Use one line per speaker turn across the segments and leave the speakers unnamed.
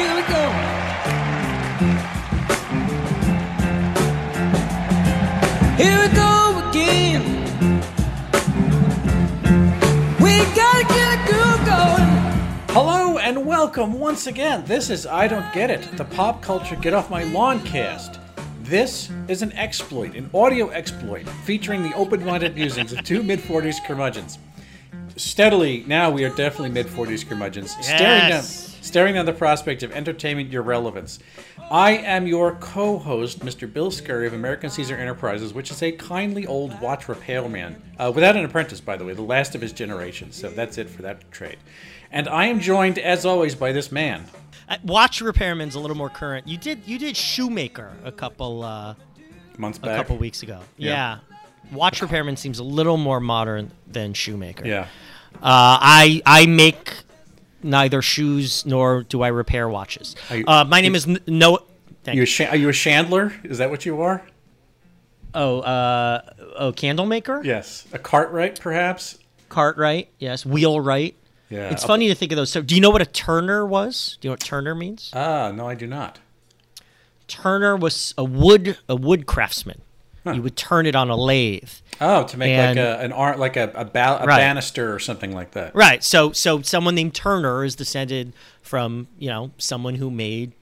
Here we go. Here we go again. We gotta get a groove going.
Hello and welcome once again. This is I Don't Get It, the pop culture Get Off My Lawn cast. This is an exploit, an audio exploit, featuring the open minded musings of two mid 40s curmudgeons. Steadily, now we are definitely mid 40s curmudgeons, staring, down,
Yes.
Staring down the prospect of entertainment irrelevance. I am your co host, Mr. Bill Scurry of American Caesar Enterprises, which is a kindly old watch repairman, uh, without an apprentice, by the way, the last of his generation. So that's it for that trade. And I am joined, as always, by this man.
Uh, Watch repairman's a little more current. You did you did shoemaker a couple uh,
Months
a couple weeks ago.
Yeah.
Yeah. Watch repairman seems a little more modern than shoemaker.
Yeah.
Uh, I I make neither shoes nor do I repair watches.
You-
uh, my name is N- Noah. Thank
You
you.
a are you a chandler? Is that what you are?
Oh, uh, oh, candle maker.
Yes. A Cartwright, perhaps?
Cartwright. Yes. Wheelwright.
Yeah.
It's funny to think of those. So, do you know what a turner was? Do you know what turner means?
Ah, no, I do not.
Turner was a wood a wood craftsman. You would turn it on a lathe.
Oh, to make
And-
like a an art, like a a, ba- a
Right.
banister or something like that.
Right. So so someone named Turner is descended from, you know, someone who made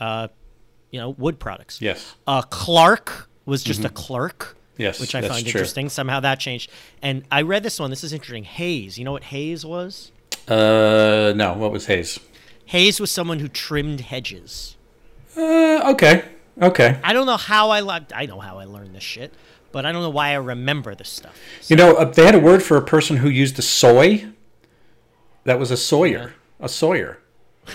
uh you know, wood products.
Yes.
Uh Clark was just a clerk.
Mm-hmm. Yes,
Which I find
true.
interesting. Somehow that changed. And I read this one. This is interesting. Hayes. You know what Hayes was?
Uh, no. What was Hayes?
Hayes was someone who trimmed hedges.
Uh, okay. Okay.
I don't know how I le- I know how I learned this shit, but I don't know why I remember this stuff.
You know, uh, they had a word for a person who used a soy. That was a sawyer. A sawyer.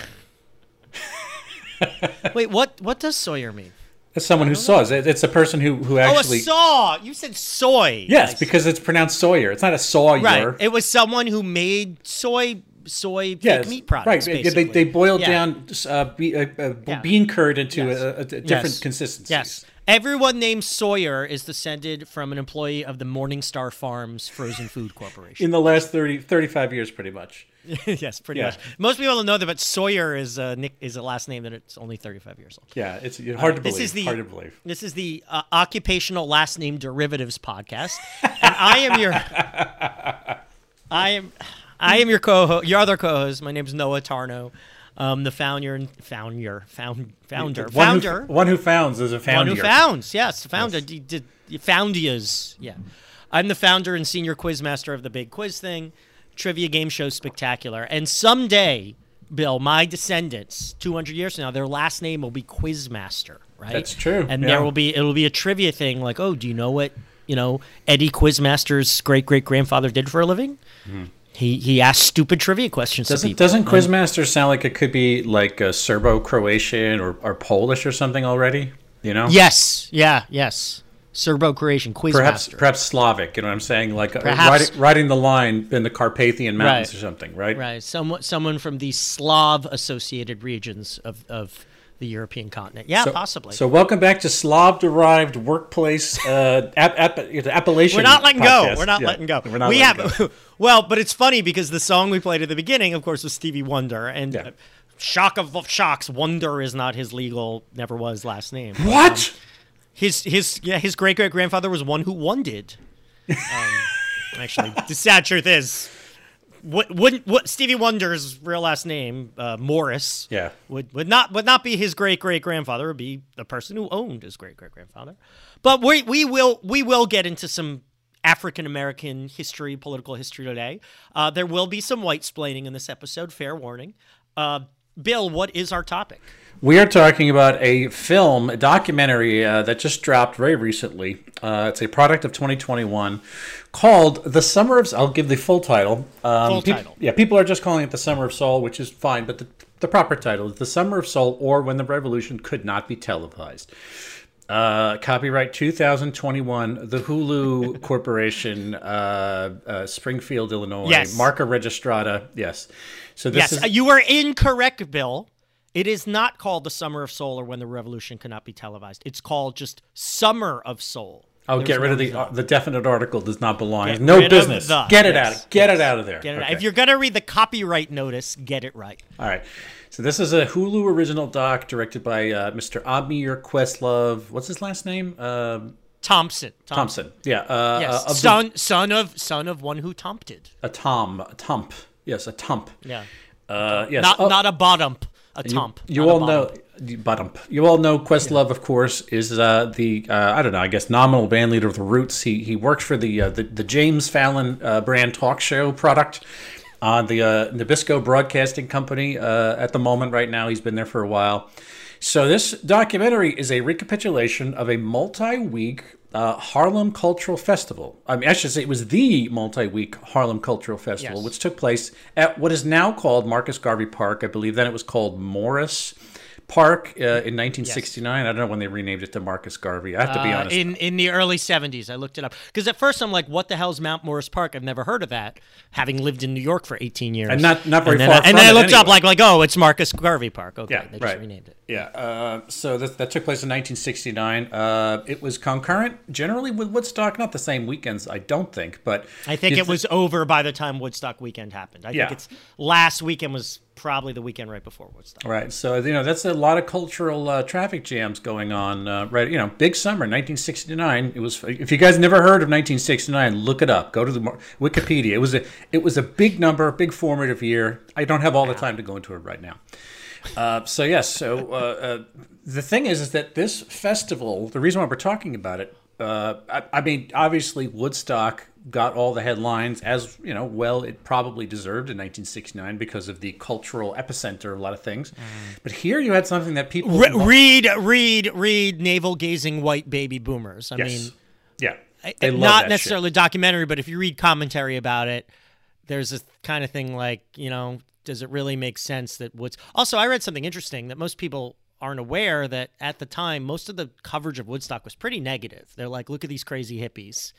Wait, what what does Sawyer mean?
That's someone who saws. It- It's a person who who actually.
oh, a saw. You said soy.
yes, because it's pronounced sawyer. It's not a sawyer.
Right. It was someone who made soy soy fake meat products.
Right. They,
Basically.
they boiled
Yeah.
down uh, be, uh, uh,
Yeah.
bean curd into
Yes.
a, a- different
Yes.
consistencies.
Yes. Everyone named Sawyer is descended from an employee of the Morningstar Farms Frozen Food Corporation.
In the last 30, 35 years, pretty much.
yes, pretty
Yeah.
much. Most people don't know that, but Sawyer is a nick is a last name that it's only 35 years old.
Yeah, it's know, hard to
this
believe.
is the
hard to believe.
This is the uh, occupational last name derivatives podcast, and I am your I am I am your co-host, your other co-host. My name is Noah Tarnow, um, the founder and founder found founder
One
founder
Who, one who founds is a founder.
one who founds. Yes, founder. D- foundias. Yeah, I'm the founder and senior quizmaster of the Big Quiz Thing, trivia game show spectacular, and someday. Bill, my descendants, 200 years from now, their last name will be Quizmaster, right?
That's true,
And
yeah.
there will be it'll be a trivia thing like, oh, do you know what you know Eddie Quizmaster's great great grandfather did for a living? He he asked stupid trivia questions
Doesn't
people.
doesn't Quizmaster sound like it could be like a Serbo-Croatian or, or Polish or something already? You know.
Yes, yeah, yes. Serbo-Croatian Quizmaster.
Perhaps perhaps Slavic. You know what I'm saying? Like uh,
Perhaps-
riding, riding the line in the Carpathian Mountains
Right.
or something, right?
Right, someone someone from the Slav-associated regions of, of the European continent. Yeah,
So,
possibly.
So welcome back to Slav-derived workplace uh, app, app, appellation.
we're not letting
podcast.
go. We're not
Yeah,
letting go.
We're not
we
letting
have
go.
well, but it's funny because the song we played at the beginning, of course, was Stevie Wonder, and
Yeah.
shock of of shocks, Wonder is not his legal, never was last name.
What?
His his yeah, his great great grandfather was one who wonded. Um, actually, the sad truth is, what wouldn't what Stevie Wonder's real last name, uh, Morris,
Yeah.
would would not would not be his great great grandfather. Would be the person who owned his great great grandfather. But we we will we will get into some African American history, political history today. Uh, there will be some white splaining in this episode. Fair warning. Uh, Bill, what is our topic?
We are talking about a film, a documentary uh, that just dropped very recently. Uh, it's a product of 2021 called "The Summer of." I'll give the full title. Um,
Full title.
Yeah, people are just calling it "The Summer of Soul," which is fine, but the, the proper title is "The Summer of Soul" or "When the Revolution Could Not Be Televised." Uh, copyright 2021, the Hulu Corporation, uh, uh, Springfield, Illinois.
Yes.
Marca Registrada. Yes. So this
yes,
is
uh, you are incorrect, Bill. It is not called the Summer of Soul or When the Revolution Cannot Be Televised. It's called just Summer of Soul.
Oh,
There's
get rid
no
of the
the.
uh, the definite article does not belong.
Get
no business.
the.
Get it
Yes,
out. Get
yes.
it out of there.
Get it out.
Okay.
If you're gonna read the copyright notice, get it right.
All right. So this is a Hulu original doc directed by uh, Mr. Ahmir Questlove. What's his last name? Um
Thompson.
Thompson. Yeah. Uh,
Yes.
of the-
son son of son of one who tompted.
a Tom. A Tump. Yes, a Tump.
Yeah.
Uh, yes.
Not
Oh,
not a bottom. A tump.
You
a
all know the bottom. You all know Questlove, of course, is uh, the uh, I don't know. I guess nominal band leader of the Roots. He he worked for the uh, the, the James Fallon uh, brand talk show product on the uh, Nabisco Broadcasting Company. Uh, at the moment, right now, he's been there for a while. So this documentary is a recapitulation of a multi-week uh, Harlem Cultural Festival. I mean, I should say it was the multi-week Harlem Cultural Festival,
Yes.
which took place at what is now called Marcus Garvey Park. I believe then it was called Morris Park uh, in 1969. I don't know when they renamed it to Marcus Garvey. I have to be
Uh,
honest.
in in the early 70s, I looked it up because at first I'm like, "What the hell's Mount Morris Park?" I've never heard of that, having lived in New York for 18 years,
And not- not very
and then
far
I, and then I looked up like like, "Oh, it's Marcus Garvey Park." Okay,
yeah,
they just
right.
renamed it.
Yeah. Uh, so that, that took place in 1969. Uh, it was concurrent, generally with Woodstock. Not the same weekends, I don't think, but
I think it was over by the time Woodstock weekend happened. I
Yeah.
think it's last weekend was probably the weekend right before Woodstock.
Right. So you know that's a lot of cultural uh, traffic jams going on. Uh, right. You know, big summer, 1969. It was. If you guys never heard of 1969, look it up. Go to the Wikipedia. It was a. It was a big number, big formative year. I don't have all the time to go into it right now. Uh, so yes. So uh, uh, the thing is, is that this festival. The reason why we're talking about it. Uh, I, I mean, obviously Woodstock got all the headlines as you know well it probably deserved in 1969 because of the cultural epicenter of a lot of things mm. but here you had something that people
Re- read, read, read. Navel gazing white baby boomers. I
yes.
mean,
yeah
I- not necessarily documentary, but if you read commentary about it, there's this kind of thing like, you know, does it really make sense that Woods? Also, I read something interesting that most people aren't aware that at the time, most of the coverage of Woodstock was pretty negative. They're like, look at these crazy hippies.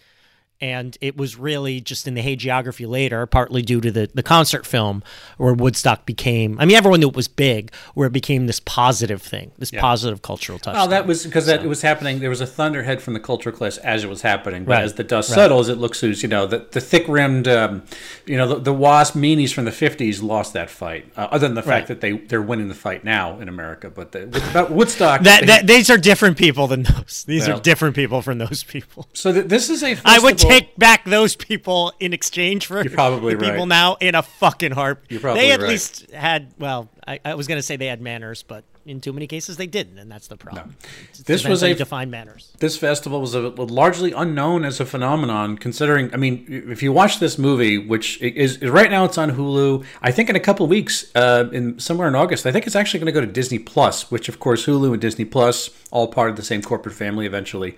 And it was really just in the hagiography later, partly due to the, the concert film, where Woodstock became, I mean, everyone knew it was big, where it became this positive thing, this positive cultural touch.
Well, that was because that it was happening. There was a thunderhead from the cultural class as it was happening. But
Right.
as the dust
Right.
settles, it looks as you know the, the thick rimmed, um, you know, the, the wasp meanies from the '50s lost that fight. Uh, other than the fact
Right.
that they they're winning the fight now in America, but the, with, about Woodstock.
that,
they-
that these are different people than those. These
Well-
are different people from those people.
so th- this is a.
I would
festival-
take back those people in exchange for
You're probably
the people now in a fucking heart.
You're probably
they at
right.
least had well, I, I was going to say they had manners, but in too many cases they didn't, and that's the problem. It
This was a-
define manners.
this festival was a, largely unknown as a phenomenon considering i mean if you watch this movie which is, is right now it's on hulu i think in a couple weeks uh, in somewhere in august i think it's actually going to go to disney plus which of course hulu and disney plus all part of the same corporate family eventually.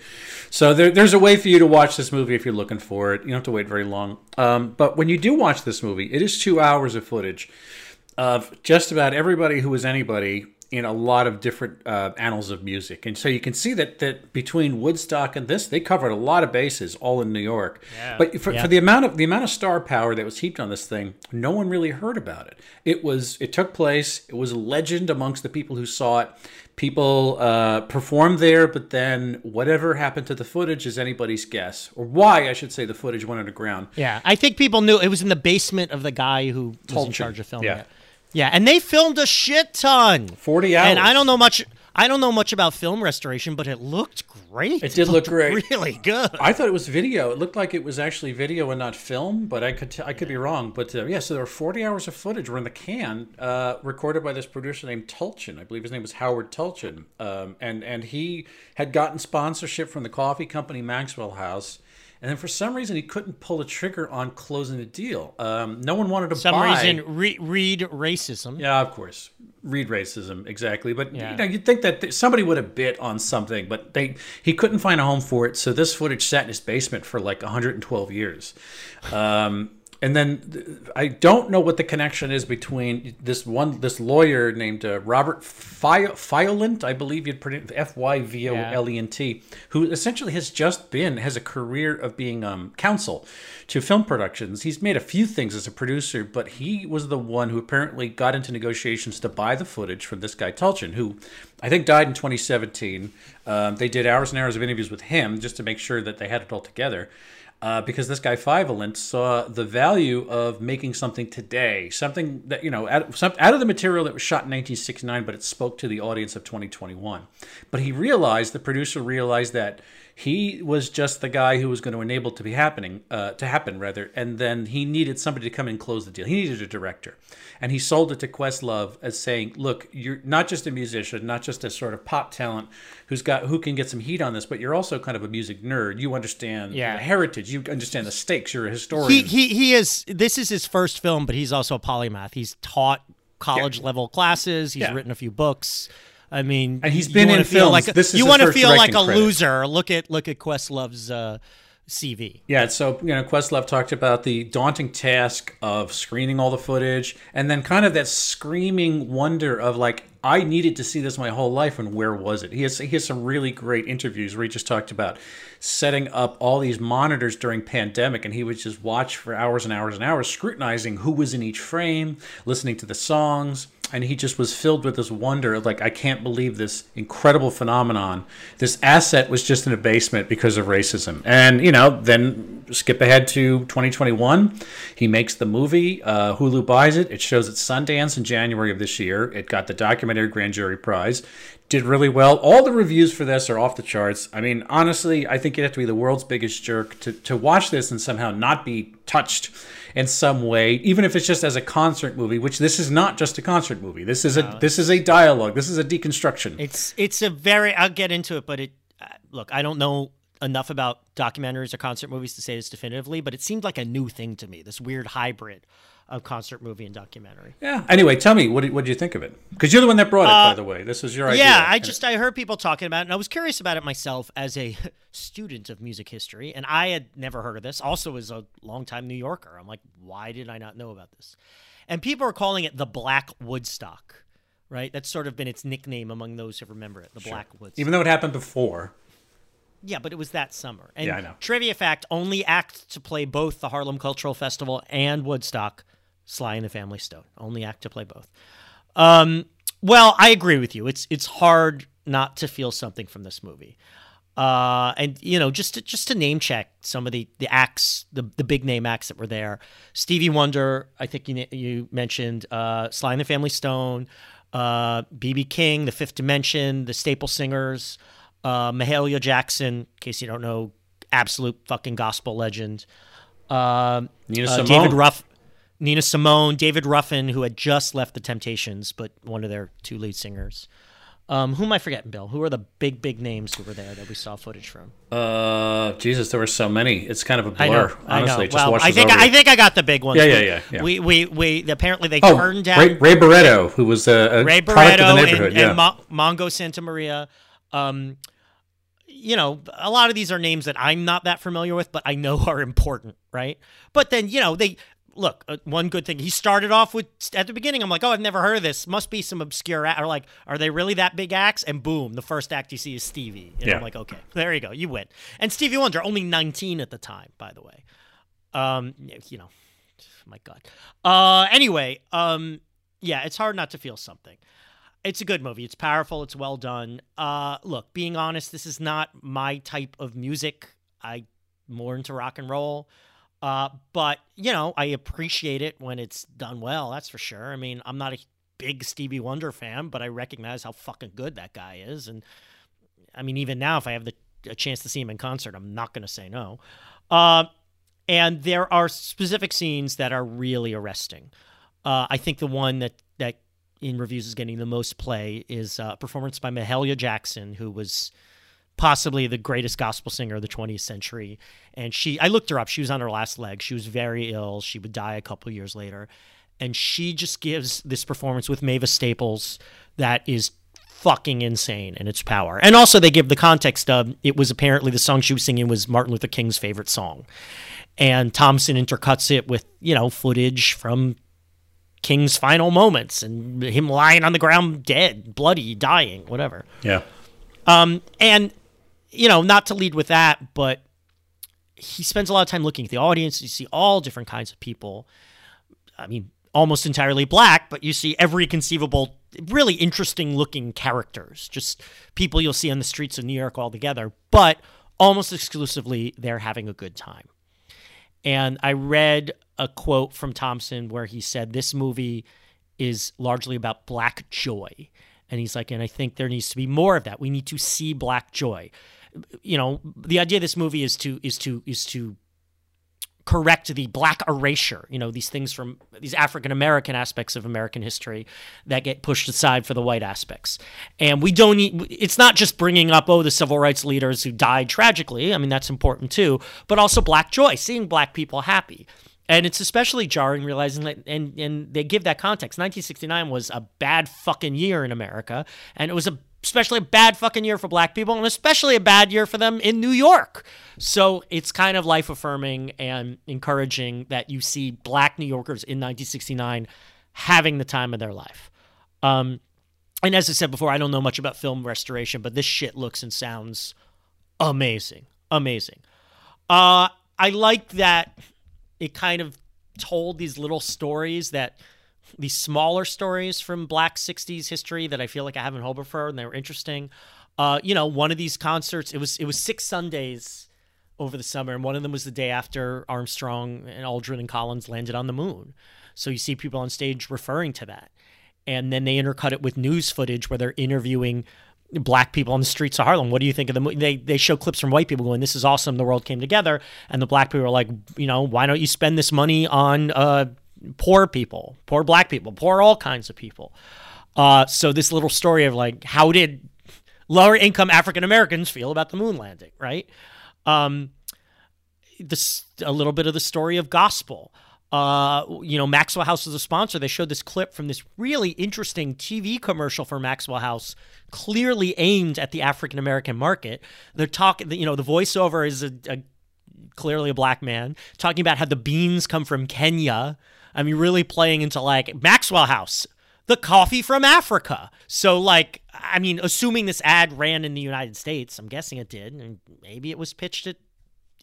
So there, there's a way for you to watch this movie if you're looking for it. You don't have to wait very long. Um, but when you do watch this movie it is two hours of footage of just about everybody who was anybody in a lot of different uh, annals of music. And so you can see that that between Woodstock and this, they covered a lot of bases, all in New York. Yeah. But for,
Yeah.
for the amount of the amount of star power that was heaped on this thing, no one really heard about it. It was it took place. It was a legend amongst the people who saw it. People uh, performed there, but then whatever happened to the footage is anybody's guess, or why I should say the footage went underground.
Yeah, I think people knew it was in the basement of the guy who was in charge of filming
yeah.
it. Yeah, and they filmed a shit ton.
40 hours.
And I don't know much. I don't know much about film restoration, but it looked great.
It did look
looked
great.
Really good.
I thought it was video. It looked like it was actually video and not film, but I could t- I could be wrong. But uh, yeah, so there were 40 hours of footage were in the can, uh, recorded by this producer named Tulchin. I believe his name was Howard Tulchin, um, and and he had gotten sponsorship from the coffee company Maxwell House. And then for some reason he couldn't pull the trigger on closing the deal. Um, no one wanted to
some
buy.
Some reason re- read racism.
Yeah, of course. Read racism exactly, but
Yeah.
you know you'd think that th- somebody would have bit on something, but they he couldn't find a home for it, so this footage sat in his basement for like 112 years. Um, and then I don't know what the connection is between this one this lawyer named uh, Robert Fi- Fyvolent, I believe you'd pronounce F Y V O L E N T, who essentially has just been has a career of being um, counsel to film productions. He's made a few things as a producer, but he was the one who apparently got into negotiations to buy the footage from this guy Tulchin, who I think died in 2017. Um, they did hours and hours of interviews with him just to make sure that they had it all together uh, because this guy Fyvolent saw the value of making something today, something that you know, out, some, out of the material that was shot in 1969, but it spoke to the audience of 2021. But he realized, the producer realized that he was just the guy who was going to enable it to be happening, uh, to happen rather, and then he needed somebody to come and close the deal. He needed a director, and he sold it to Questlove as saying, "Look, you're not just a musician, not just a sort of pop talent who's got who can get some heat on this, but you're also kind of a music nerd. You understand
Yeah.
the heritage, you understand the stakes. You're a historian."
He he he is. This is his first film, but he's also a polymath. He's taught college level classes. He's
Yeah.
written a few books. I mean,
And he's been in
feel
films.
Like a,
This is
you want to feel like a
credit.
loser. Look at look at Questlove's uh, CV.
Yeah, so you know, Questlove talked about the daunting task of screening all the footage, and then kind of that screaming wonder of like, I needed to see this my whole life, and where was it? He has he has some really great interviews where he just talked about setting up all these monitors during pandemic, and he would just watch for hours and hours and hours, scrutinizing who was in each frame, listening to the songs. And he just was filled with this wonder of like, I can't believe this incredible phenomenon. This asset was just in a basement because of racism. And, you know, then skip ahead to 2021. He makes the movie. Uh, Hulu buys it. It shows at Sundance in January of this year. It got the documentary grand jury prize. Did really well. All the reviews for this are off the charts. I mean, honestly, I think you'd have to be the world's biggest jerk to, to watch this and somehow not be touched in some way, even if it's just as a concert movie. Which this is not just a concert movie. This is a this is a dialogue. This is a deconstruction.
It's it's a very. I'll get into it, but it. Uh, look, I don't know enough about documentaries or concert movies to say this definitively, but it seemed like a new thing to me. This weird hybrid of concert movie and documentary.
Yeah. Anyway, tell me what did, what did you think of it? Because you're the one that brought it, by the way. This was your idea.
Uh, Yeah, I just I heard people talking about it, and I was curious about it myself as a student of music history, and I had never heard of this. Also, as a longtime New Yorker, I'm like, why did I not know about this? And people are calling it the Black Woodstock, right? That's sort of been its nickname among those who remember it, the Black Woodstock.
even though it happened before.
Yeah, but it was that summer. And
Yeah, I know.
trivia fact: only act to play both the Harlem Cultural Festival and Woodstock, Sly and the Family Stone. Only act to play both. Um, well, I agree with you. It's it's hard not to feel something from this movie. Uh, and you know, just to, just to name check some of the the acts, the the big name acts that were there. Stevie Wonder, I think you you mentioned uh, Sly and the Family Stone, uh, BB King, The Fifth Dimension, the Staple Singers, uh, Mahalia Jackson. In case you don't know, absolute fucking gospel legend. Um,
Nina
uh,
Simone.
David Ruff, Nina Simone, David Ruffin, who had just left the Temptations, but one of their two lead singers. Um, who am I forgetting, Bill? Who are the big, big names who were there that we saw footage from?
Uh, Jesus, there were so many. It's kind of a blur.
I know.
honestly,
I know.
just
well, I think. I think I got the big ones.
Yeah, yeah, yeah, yeah.
We we we apparently they
Oh,
turned down
Ray, Ray Barretto, who was a, a
Ray
product of the neighborhood.
and
yeah.
Mo- Mongo Santamaria. Um, you know, a lot of these are names that I'm not that familiar with, but I know are important, right? But then, you know, they look. Uh, one good thing he started off with at the beginning. I'm like, oh, I've never heard of this. Must be some obscure act. Or like, are they really that big acts? And boom, the first act you see is Stevie, and
Yeah.
I'm like, okay, there you go, you win. And Stevie Wonder, only 19 at the time, by the way. Um, you know, my God. Uh, anyway, um, yeah, it's hard not to feel something. It's a good movie. It's powerful. It's well done. Uh, look, being honest, this is not my type of music. I more into rock and roll. Uh, but you know, I appreciate it when it's done well. That's for sure. I mean, I'm not a big Stevie Wonder fan, but I recognize how fucking good that guy is. And I mean, even now, if I have the a chance to see him in concert, I'm not going to say no. Uh, and there are specific scenes that are really arresting. Uh, I think the one that that in reviews is getting the most play is uh, a performance by Mahalia Jackson, who was possibly the greatest gospel singer of the 20th century. And she, I looked her up. She was on her last leg. She was very ill. She would die a couple years later, and she just gives this performance with Mavis Staples that is fucking insane in its power. And also, they give the context of it was apparently the song she was singing was Martin Luther King's favorite song. And Thompson intercuts it with, you know, footage from King's final moments and him lying on the ground dead, bloody, dying, whatever.
Yeah.
Um, and you know, not to lead with that, but he spends a lot of time looking at the audience. You see all different kinds of people. I mean, almost entirely black, but you see every conceivable, really interesting looking characters. Just people you'll see on the streets of New York all together, but almost exclusively they're having a good time. And I read a quote from Thompson where he said this movie is largely about black joy. And he's like, and I think there needs to be more of that. We need to see black joy. You know, the idea of this movie is to is to is to correct the black erasure, you know, these things from these African American aspects of American history that get pushed aside for the white aspects. And we don't need, it's not just bringing up, oh, the civil rights leaders who died tragically. I mean, that's important too, but also black joy, seeing black people happy. And it's especially jarring realizing that, and, and they give that context. 1969 was a bad fucking year in America, and it was a especially a bad fucking year for black people, and especially a bad year for them in New York. So it's kind of life affirming and encouraging that you see black New Yorkers in 1969 having the time of their life. Um, and as I said before, I don't know much about film restoration, but this shit looks and sounds amazing. Amazing. Uh, I like that it kind of told these little stories that these smaller stories from black 60s history that I feel like I haven't heard before and they were interesting. Uh, you know, one of these concerts, it was it was six Sundays over the summer, and one of them was the day after Armstrong and Aldrin and Collins landed on the moon. So you see people on stage referring to that. And then they intercut it with news footage where they're interviewing black people on the streets of Harlem. What do you think of the movie? They they show clips from white people going, "This is awesome. The world came together," and the black people are like, you know, why don't you spend this money on uh, poor people, poor black people, poor all kinds of people? Uh, so this little story of like, how did lower income African Americans feel about the moon landing, right? Um, this a little bit of the story of gospel. Uh, you know, Maxwell House is a sponsor. They showed this clip from this really interesting TV commercial for Maxwell House, clearly aimed at the African American market. They're talking, you know, the voiceover is a, a clearly a black man talking about how the beans come from Kenya. I mean, really playing into like Maxwell House, the coffee from Africa. So, like, I mean, assuming this ad ran in the United States, I'm guessing it did, and maybe it was pitched at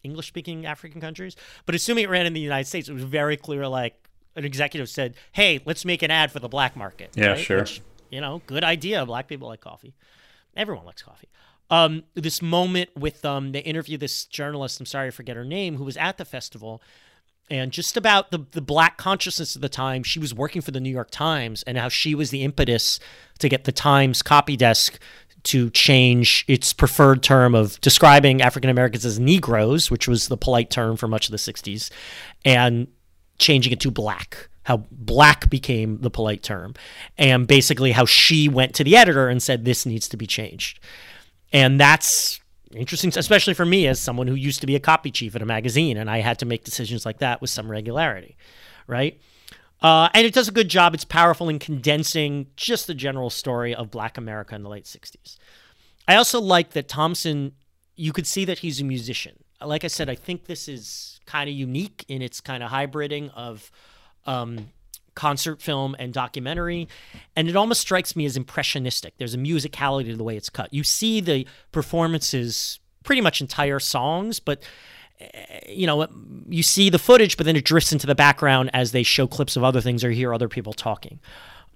English speaking African countries. But assuming it ran in the United States, it was very clear like an executive said, hey, let's make an ad for the black market.
Yeah,
right?
sure.
Which, you know, good idea. Black people like coffee. Everyone likes coffee. Um, this moment with um, they interview this journalist. I'm sorry I forget her name, who was at the festival, and just about the the black consciousness of the time. She was working for the New York Times, and how she was the impetus to get the Times copy desk to change its preferred term of describing African Americans as Negroes, which was the polite term for much of the 60s, and changing it to black. How black became the polite term, and basically how she went to the editor and said, This needs to be changed. And that's interesting, especially for me as someone who used to be a copy chief at a magazine, and I had to make decisions like that with some regularity, right? Uh, and it does a good job. It's powerful in condensing just the general story of Black America in the late 60s. I also like that Thompson, you could see that he's a musician. Like I said, I think this is kind of unique in its kind of hybriding of um, concert film and documentary. And it almost strikes me as impressionistic. There's a musicality to the way it's cut. You see the performances, pretty much entire songs, but eh, you know, you see the footage, but then it drifts into the background as they show clips of other things or hear other people talking.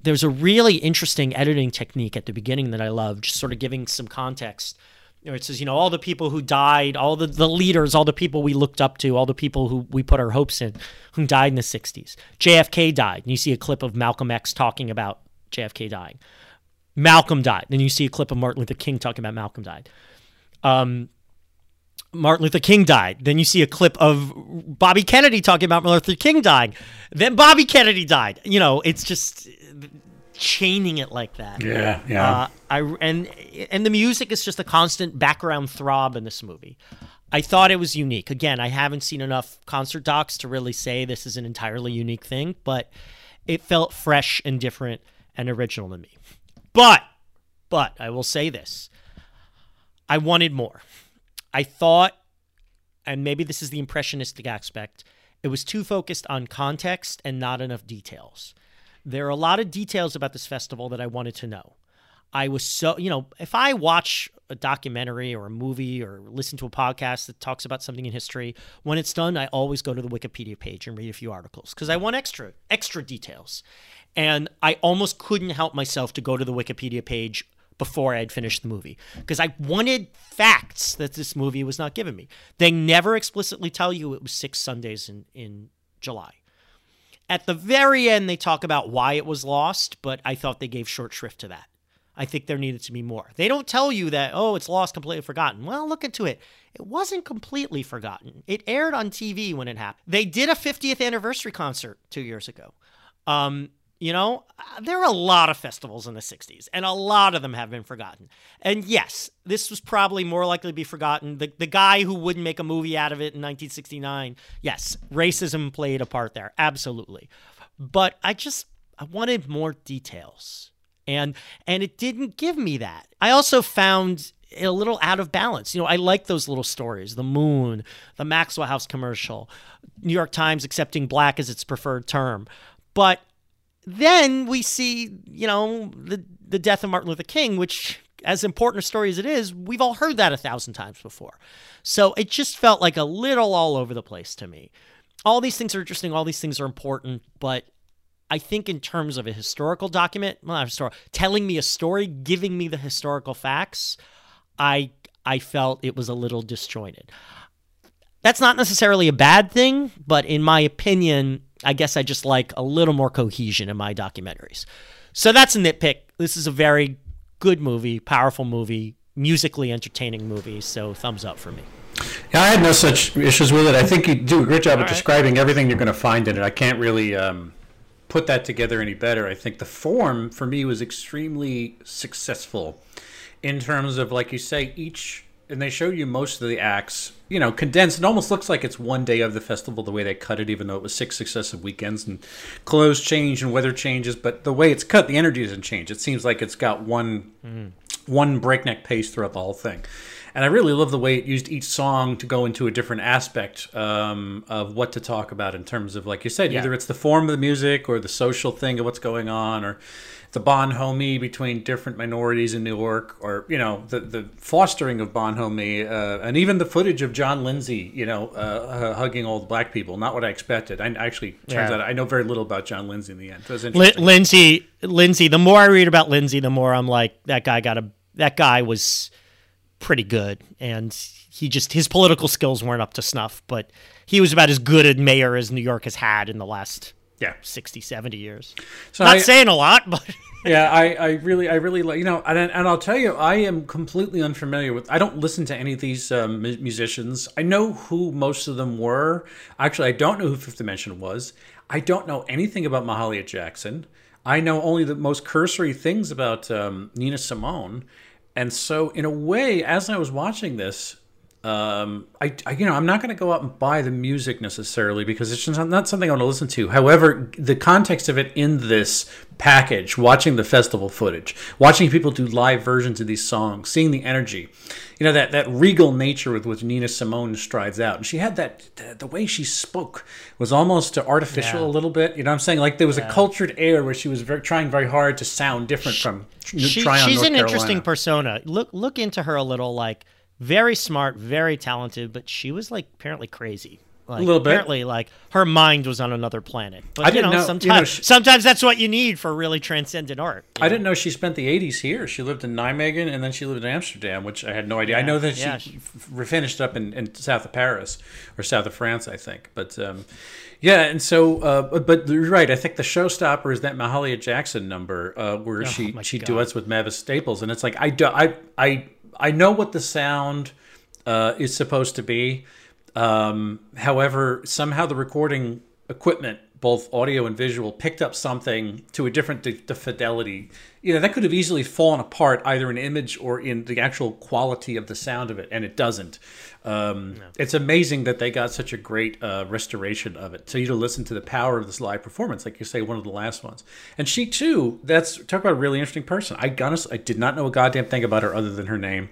There's a really interesting editing technique at the beginning that I love, just sort of giving some context. Know, it says, you know, all the people who died, all the, the leaders, all the people we looked up to, all the people who we put our hopes in, who died in the 60s. JFK died. And you see a clip of Malcolm X talking about JFK dying. Malcolm died. Then you see a clip of Martin Luther King talking about Malcolm died. Um, Martin Luther King died. Then you see a clip of Bobby Kennedy talking about Martin Luther King dying. Then Bobby Kennedy died. You know, it's just chaining it like that.
Yeah, yeah.
Uh, I and and the music is just a constant background throb in this movie. I thought it was unique. Again, I haven't seen enough concert docs to really say this is an entirely unique thing, but it felt fresh and different and original to me. But But I will say this I wanted more. I thought, and maybe this is the impressionistic aspect, it was too focused on context and not enough details. There are a lot of details about this festival that I wanted to know. I was so, you know, if I watch a documentary or a movie or listen to a podcast that talks about something in history, when it's done, I always go to the Wikipedia page and read a few articles because I want extra, extra details. And I almost couldn't help myself to go to the Wikipedia page before I had finished the movie because I wanted facts that this movie was not giving me. They never explicitly tell you it was six Sundays in, in July. At the very end, they talk about why it was lost, but I thought they gave short shrift to that. I think there needed to be more. They don't tell you that, oh, it's lost, completely forgotten. Well, look into it. It wasn't completely forgotten. It aired on TV when it happened. They did a 50th anniversary concert two years ago. Um, you know, uh, there are a lot of festivals in the 60s, and a lot of them have been forgotten. And yes, this was probably more likely to be forgotten. The, the guy who wouldn't make a movie out of it in 1969, yes, racism played a part there, absolutely. But I just, I wanted more details and and it didn't give me that. I also found it a little out of balance. You know, I like those little stories, the moon, the Maxwell House commercial, New York Times accepting black as its preferred term. But then we see, you know, the the death of Martin Luther King, which as important a story as it is, we've all heard that a thousand times before. So it just felt like a little all over the place to me. All these things are interesting, all these things are important, but I think in terms of a historical document, well, not telling me a story, giving me the historical facts, I I felt it was a little disjointed. That's not necessarily a bad thing, but in my opinion, I guess I just like a little more cohesion in my documentaries. So that's a nitpick. This is a very good movie, powerful movie, musically entertaining movie. So thumbs up for me.
Yeah, I had no such issues with it. I think you do a great job All of right. describing everything you're going to find in it. I can't really um, put that together any better. I think the form for me was extremely successful in terms of, like you say, each, and they show you most of the acts, you know, condensed. It almost looks like it's one day of the festival, the way they cut it, even though it was six successive weekends and clothes change and weather changes. But the way it's cut, the energy doesn't change. It seems like it's got one, mm. one breakneck pace throughout the whole thing and I really love the way it used each song to go into a different aspect um, of what to talk about in terms of, like you said, yeah. either it's the form of the music or the social thing of what's going on, or the bonhomie between different minorities in New York, or you know the the fostering of bonhomie, uh, and even the footage of John Lindsay, you know, uh, uh, hugging old black people. Not what I expected. I actually turns yeah. out I know very little about John Lindsay in the end. It
was Lindsay, Lindsay. The more I read about Lindsay, the more I'm like that guy got a that guy was pretty good, and he just his political skills weren't up to snuff. But he was about as good a mayor as New York has had in the last yeah 60, 70 years. So not I, saying a lot, but.
yeah, I, I really, I really like, you know, and, and I'll tell you, I am completely unfamiliar with, I don't listen to any of these um, musicians. I know who most of them were. Actually, I don't know who Fifth Dimension was. I don't know anything about Mahalia Jackson. I know only the most cursory things about um, Nina Simone. And so, in a way, as I was watching this, um, I, I, you know I'm not going to go out and buy the music necessarily because it's just not something I want to listen to. However, the context of it in this package, watching the festival footage, watching people do live versions of these songs, seeing the energy, you know that that regal nature with which Nina Simone strides out, and she had that the, the way she spoke was almost artificial yeah. a little bit. You know what I'm saying? Like there was yeah. a cultured air where she was very, trying very hard to sound different from.
She, she's an Carolina. interesting persona. Look look into her a little like very smart, very talented, but she was like apparently crazy. Like,
a little bit.
Apparently, like her mind was on another planet. But I didn't know, know sometimes you know, she, sometimes that's what you need for really transcendent art.
I know? didn't know she spent the '80s here. She lived in Nijmegen and then she lived in Amsterdam, which I had no idea. Yeah, I know that yeah. she finished up in, in, south of Paris or south of France, I think. But um, yeah, and so, uh, but you're right. I think the showstopper is that Mahalia Jackson number uh, where oh, she she God. duets with Mavis Staples, and it's like I do, I I I know what the sound uh, is supposed to be. Um, however, somehow the recording equipment, both audio and visual, picked up something to a different de- de fidelity you know that could have easily fallen apart either in image or in the actual quality of the sound of it, and it doesn't. Um, It's amazing that they got such a great uh, restoration of it. So you to listen to the power of this live performance, like you say, one of the last ones. And she too. That's talk about a really interesting person. I honestly, I did not know a goddamn thing about her other than her name,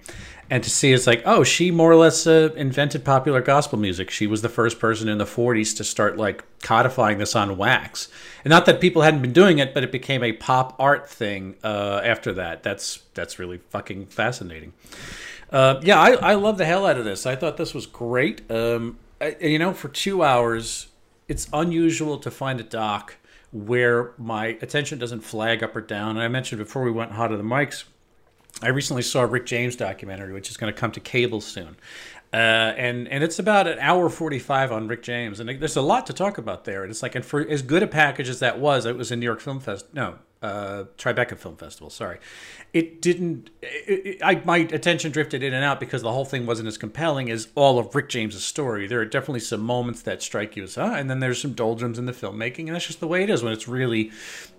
and to see it's like, oh, she more or less uh, invented popular gospel music. She was the first person in the '40s to start like codifying this on wax. And not that people hadn't been doing it, but it became a pop art thing uh, after that. That's that's really fucking fascinating. Uh, yeah, I, I love the hell out of this. I thought this was great. Um, I, you know, for two hours, it's unusual to find a doc where my attention doesn't flag up or down. And I mentioned before we went hot of the mics, I recently saw a Rick James documentary, which is going to come to cable soon. Uh, and and it's about an hour 45 on Rick James, and there's a lot to talk about there. And it's like, and for as good a package as that was, it was in New York Film Fest. No, uh, Tribeca Film Festival. Sorry, it didn't. It, it, I my attention drifted in and out because the whole thing wasn't as compelling as all of Rick James's story. There are definitely some moments that strike you as ah, and then there's some doldrums in the filmmaking, and that's just the way it is when it's really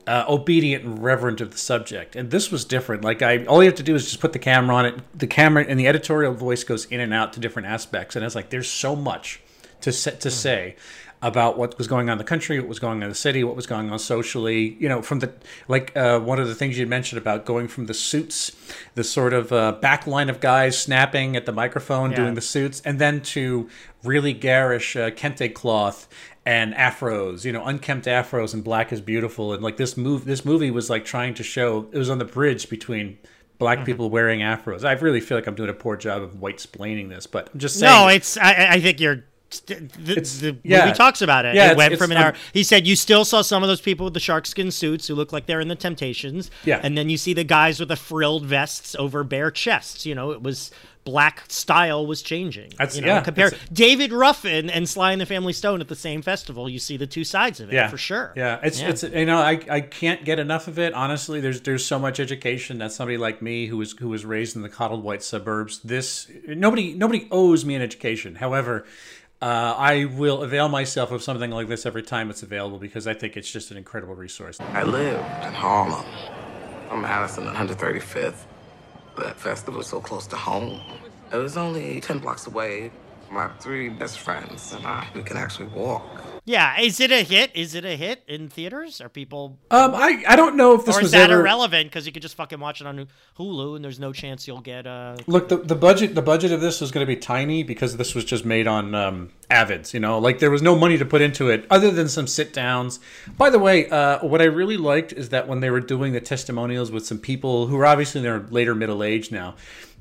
uh, obedient and reverent of the subject. And this was different. Like I, all you have to do is just put the camera on it. The camera and the editorial voice goes in and out to different aspects, and it's like there's so much to set to say about what was going on in the country, what was going on in the city, what was going on socially. You know, from the like uh, one of the things you mentioned about going from the suits, the sort of uh, back line of guys snapping at the microphone,
Yeah.
doing the suits, and then to really garish uh, kente cloth and afros, you know, unkempt afros and black is beautiful. And like this move, this movie was like trying to show it was on the bridge between. Black people wearing afros. I really feel like I'm doing a poor job of white splaining this, but I'm just saying.
No, it's. I- I think you're. The, the
yeah.
movie talks about it.
Yeah,
it
it's-
went
it's
from an hour. He said you still saw some of those people with the sharkskin suits who look like they're in the Temptations.
Yeah.
and then you see the guys with the frilled vests over bare chests. You know, it was black style was changing.
That's-
you know,
yeah,
compare David Ruffin and Sly and the Family Stone at the same festival. You see the two sides of it
yeah
for sure.
yeah it's it's you know I, I can't get enough of it honestly there's there's so much education that somebody like me who was who was raised in the coddled white suburbs this nobody nobody owes me an education however uh, I will avail myself of something like this every time it's available because I think it's just an incredible resource.
I live in Harlem I'm on Madison 135th. That festival was so close to home. It was only 10 blocks away. My three best friends and I, we can actually walk.
Yeah, is it a hit? Is it a hit in theaters? Are people
Um, I, I don't know if this
or is
was
that
ever
irrelevant because you could just fucking watch it on Hulu and there's no chance you'll get a.
Look, the, the budget the budget of this was going to be tiny because this was just made on um, Avids. You know, like there was no money to put into it other than some sit downs. By the way, uh, what I really liked is that when they were doing the testimonials with some people who are obviously in their later middle age now,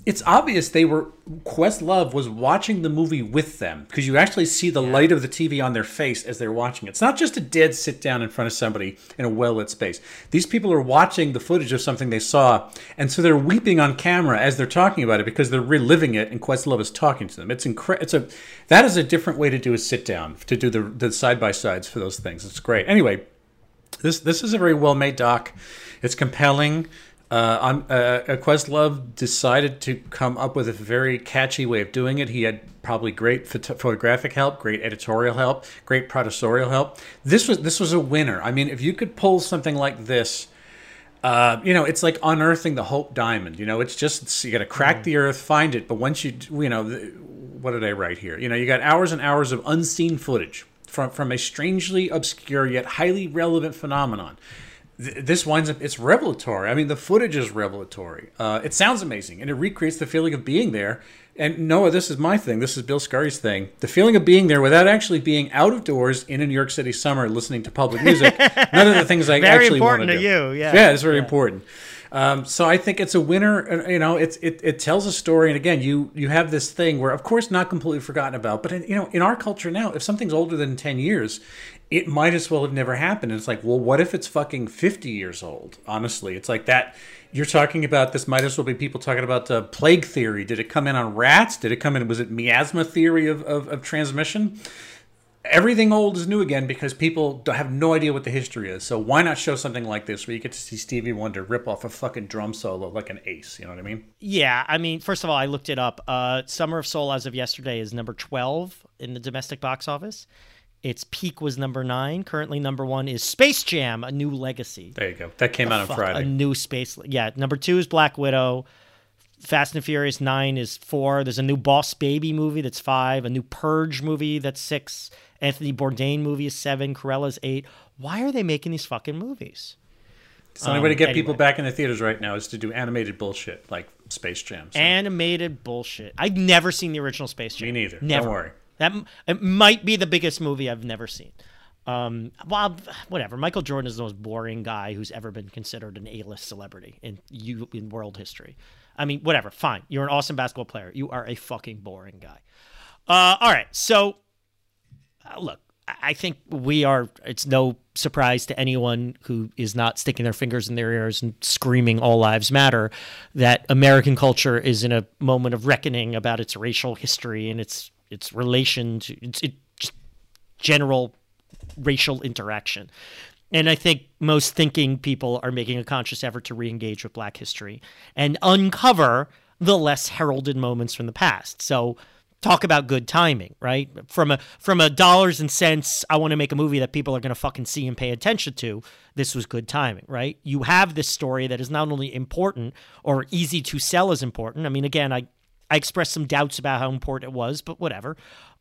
it's obvious they were Questlove was watching the movie with them because you actually see the light of the TV on their face as they're watching it. It's not just a dead sit down in front of somebody in a well lit space. These people are watching the footage of something they saw, and so they're weeping on camera as they're talking about it because they're reliving it, and Questlove is talking to them. It's incredible. It's a that is a different way to do a sit down to do the the side by sides for those things. It's great. Anyway, this this is a very well made doc. It's compelling. Uh, I'm, uh, Questlove decided to come up with a very catchy way of doing it. He had probably great phot- photographic help, great editorial help, great producerial help. This was this was a winner. I mean, if you could pull something like this, uh, you know, it's like unearthing the Hope Diamond. You know, it's just it's, you got to crack the earth, find it. But once you, you know, what did I write here? You know, you got hours and hours of unseen footage from from a strangely obscure yet highly relevant phenomenon. Th- This winds up, it's revelatory. I mean, the footage is revelatory. Uh, it sounds amazing, and it recreates the feeling of being there. And Noah, this is my thing. This is Bill Scurry's thing. The feeling of being there without actually being out of doors in a New York City summer listening to public music. None of the things I
Very
actually want
important
to
to
do.
you, yeah.
Yeah, it's very important. Um, so I think it's a winner. You know, it's it, it tells a story, and again, you you have this thing where, of course, not completely forgotten about, but in, you know, in our culture now, if something's older than ten years, it might as well have never happened. And it's like, well, what if it's fucking fifty years old? Honestly, it's like that. You're talking about this. Might as well be people talking about uh, plague theory. Did it come in on rats? Did it come in? Was it miasma theory of, of, of transmission? everything old is new again because people have no idea what the history is. So why not show something like this where you get to see Stevie Wonder rip off a fucking drum solo like an ace? You know what I mean?
Yeah, I mean, first of all, I looked it up. Uh, Summer of Soul, as of yesterday, is number twelve in the domestic box office. Its peak was number nine. Currently, number one is Space Jam: A New Legacy.
There you go. That came out on
Fuck,
Friday.
A new space. Yeah, number two is Black Widow. Fast and Furious nine is four. There's a new Boss Baby movie that's five. A new Purge movie that's six. Anthony Bourdain movie is seven. Cruella's eight. Why are they making these fucking movies?
It's the only way to get
um,
people back in the theaters right now is to do animated bullshit like Space Jam. So
Animated bullshit. I've never seen the original Space Jam.
Me neither. Don't
Never.
worry.
That it might be the biggest movie I've never seen. Um, well, whatever. Michael Jordan is the most boring guy who's ever been considered an A-list celebrity in you in world history. I mean, whatever. Fine. You're an awesome basketball player. You are a fucking boring guy. Uh, all right. So, uh, look, I I think we are. It's no surprise to anyone who is not sticking their fingers in their ears and screaming "All lives matter" that American culture is in a moment of reckoning about its racial history and its its relation to its general racial interaction. And I think most thinking people are making a conscious effort to re-engage with Black history and uncover the less heralded moments from the past. So talk about good timing, right? From a from a dollars and cents, I want to make a movie that people are going to fucking see and pay attention to. This was good timing, right? You have this story that is not only important or easy to sell as important. I mean, again, I I expressed some doubts about how important it was, but whatever.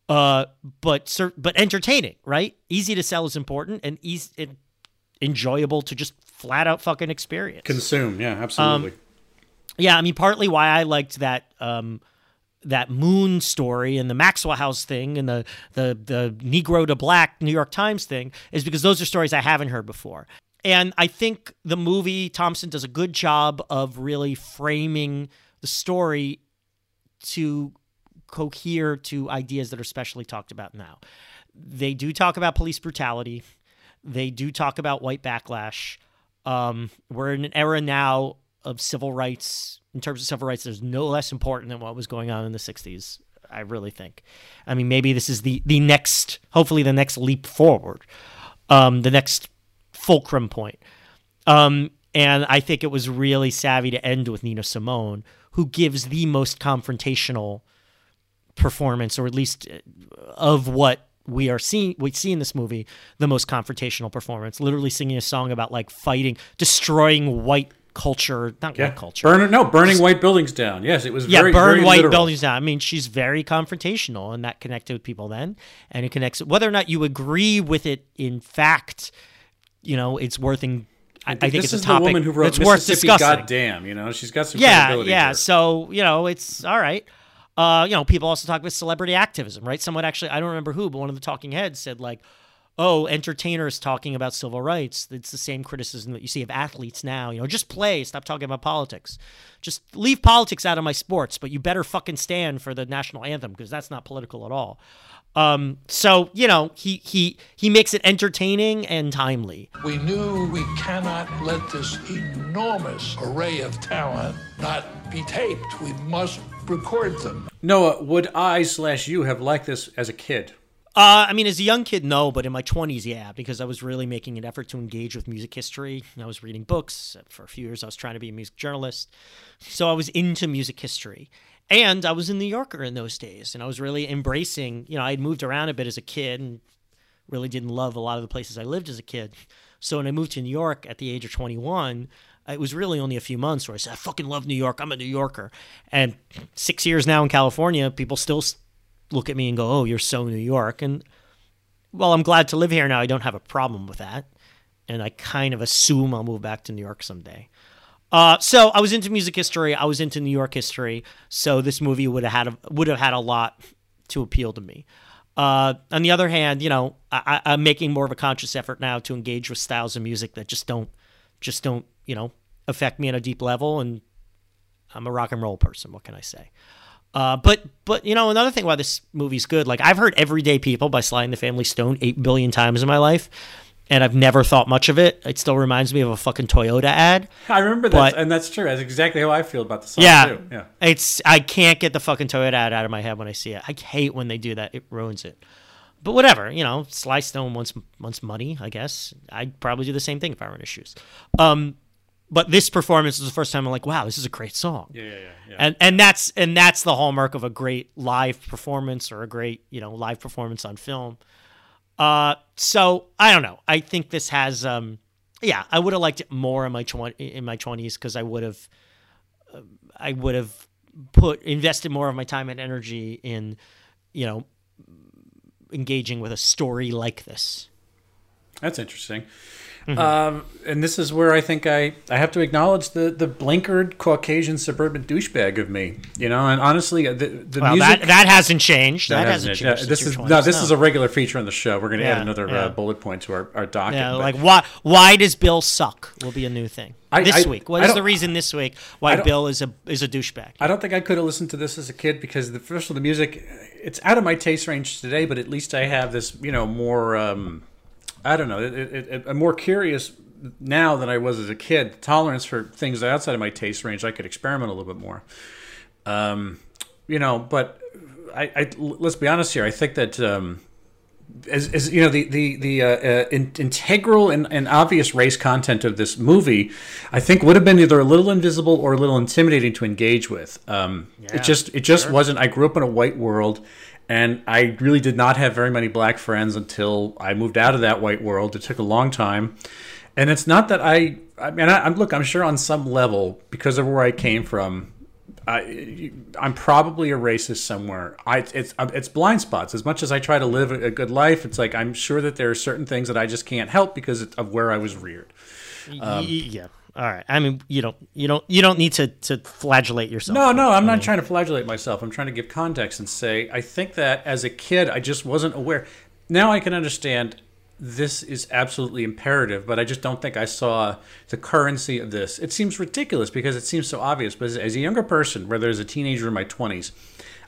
Uh, but but entertaining, right? Easy to sell is important, and easy and enjoyable to just flat out fucking experience.
Consume, yeah, absolutely.
Yeah, I mean, partly why I liked that um, that Moon story and the Maxwell House thing and the the the Negro to Black New York Times thing is because those are stories I haven't heard before. And I think the movie Thompson does a good job of really framing the story to cohere to ideas that are specially talked about now. They do talk about police brutality. They do talk about white backlash. Um, we're in an era now of civil rights. In terms of civil rights, there's no less important than what was going on in the 60s. I really think. I mean, maybe this is the the next, hopefully, the next leap forward, um, the next fulcrum point. Um, and I think it was really savvy to end with Nina Simone, who gives the most confrontational performance, or at least uh, of what we are seeing, we see in this movie, the most confrontational performance. Literally singing a song about like fighting, destroying white culture, not
yeah,
white culture.
burn no burning white buildings down. Yes, it was
yeah,
very,
burn
very
white
literal.
buildings down. I mean, she's very confrontational, and that connected with people then, and it connects whether or not you agree with it. In fact, you know, it's worth. In, I, I think
this
it's
is
a topic
the woman who wrote
that's worth discussing.
Goddamn, you know, she's got some
yeah,
credibility.
yeah. So you know, it's all right. Uh, you know, people also talk about celebrity activism, right? Someone actually, I don't remember who, but one of the talking heads said like, "Oh, entertainers talking about civil rights. It's the same criticism that you see of athletes now. You know, just play. Stop talking about politics. Just leave politics out of my sports, but you better fucking stand for the national anthem because that's not political at all." Um, so you know, he he he makes it entertaining and timely.
We knew we cannot let this enormous array of talent not be taped. We must record them.
Noah, would I slash you have liked this as a kid?
Uh, I mean, as a young kid, no, but in my 20s, yeah, because I was really making an effort to engage with music history. I was reading books. For a few years, I was trying to be a music journalist. So I was into music history. And I was in New Yorker in those days, and I was really embracing, you know, I had moved around a bit as a kid and really didn't love a lot of the places I lived as a kid. So when I moved to New York at the age of 21, it was really only a few months where I said, I fucking love New York. I'm a New Yorker. And six years now in California, people still look at me and go, oh, you're so New York. And well, I'm glad to live here now. I don't have a problem with that. And I kind of assume I'll move back to New York someday. Uh, so I was into music history. I was into New York history. So this movie would have had a, would have had a lot to appeal to me. Uh, on the other hand, you know, I, I'm making more of a conscious effort now to engage with styles of music that just don't, just don't, you know, affect me on a deep level. And I'm a rock and roll person. What can I say? Uh, but but you know another thing why this movie's good, like I've heard "Everyday People" by Sly and the Family Stone eight billion times in my life, and I've never thought much of it. It still reminds me of a fucking Toyota ad.
I remember that, and that's true. That's exactly how I feel about the song
Yeah,
too. Yeah.
it's I can't get the fucking Toyota ad out of my head when I see it. I hate when they do that; it ruins it. But whatever, you know, Sly Stone wants wants money. I guess I'd probably do the same thing if I were in his shoes. Um, but this performance was the first time I'm like, wow, this is a great song.
Yeah, yeah, yeah. yeah.
and and that's and that's the hallmark of a great live performance or a great you know live performance on film Uh, so I don't know. I think this has, um, yeah, I would have liked it more in my twen- in my twenties because I would have, uh, I would have put invested more of my time and energy in, you know, engaging with a story like this.
That's interesting. Um, and this is where I think I, I have to acknowledge the, the blinkered Caucasian suburban douchebag of me. You know, and honestly, uh, the, the
Well,
music.
that that hasn't changed. That, hasn't
hasn't
changed.
changed. this is no.
20s,
This is a regular feature on the show. We're going to add another
yeah.
uh, bullet point to our, our docket.
Yeah, like why why does Bill suck? Will be a new thing
I-
this
I-
week. What is the reason this week why Bill is a is a douchebag?
I don't think I could have listened to this as a kid because the first of the music, it's out of my taste range today. But at least I have this, you know, more. Um, I don't know. It, it, it, I'm more curious now than I was as a kid. Tolerance for things outside of my taste range, I could experiment a little bit more. Um, you know, but I, I let's be honest here. I think that. Um, as, as you know, the the the uh, uh, in, integral and, and obvious race content of this movie, I think would have been either a little invisible or a little intimidating to engage with. Um, it just it just wasn't. I grew up in a white world, and I really did not have very many black friends until I moved out of that white world. It took a long time, and it's not that I. I mean, I, I'm look. I'm sure on some level because of where I came from, I, I'm probably a racist somewhere. I, it's um, it's blind spots. As much as I try to live a good life, it's like I'm sure that there are certain things that I just can't help because of where I was reared.
Y- yeah. All right. I mean, you don't you don't you don't need to to flagellate yourself.
No, no, I'm not trying to flagellate myself. I'm trying to give context and say I think that as a kid I just wasn't aware. Now I can understand this is absolutely imperative, but I just don't think I saw the currency of this. It seems ridiculous because it seems so obvious, but as, as a younger person, whether as a teenager in my 20s,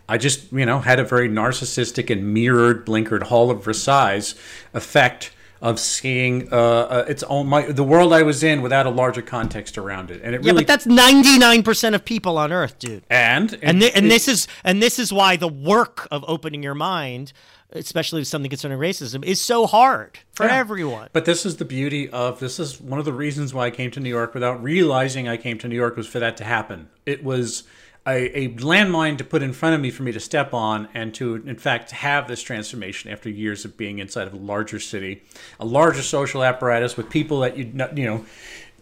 I just, you know, had a very narcissistic and mirrored, blinkered Hall of Versailles effect of seeing uh, uh, its own my the world I was in without a larger context around it, and it
Yeah,
really
but that's ninety nine percent of people on Earth, dude.
and
And thi- and
it-
this is and this is why the work of opening your mind, especially with something concerning racism, is so hard for
Yeah.
everyone.
But this is the beauty of this is one of the reasons why I came to New York without realizing I came to New York was for that to happen. It was a, a landmine to put in front of me for me to step on and to in fact have this transformation after years of being inside of a larger city, a larger social apparatus with people that you you know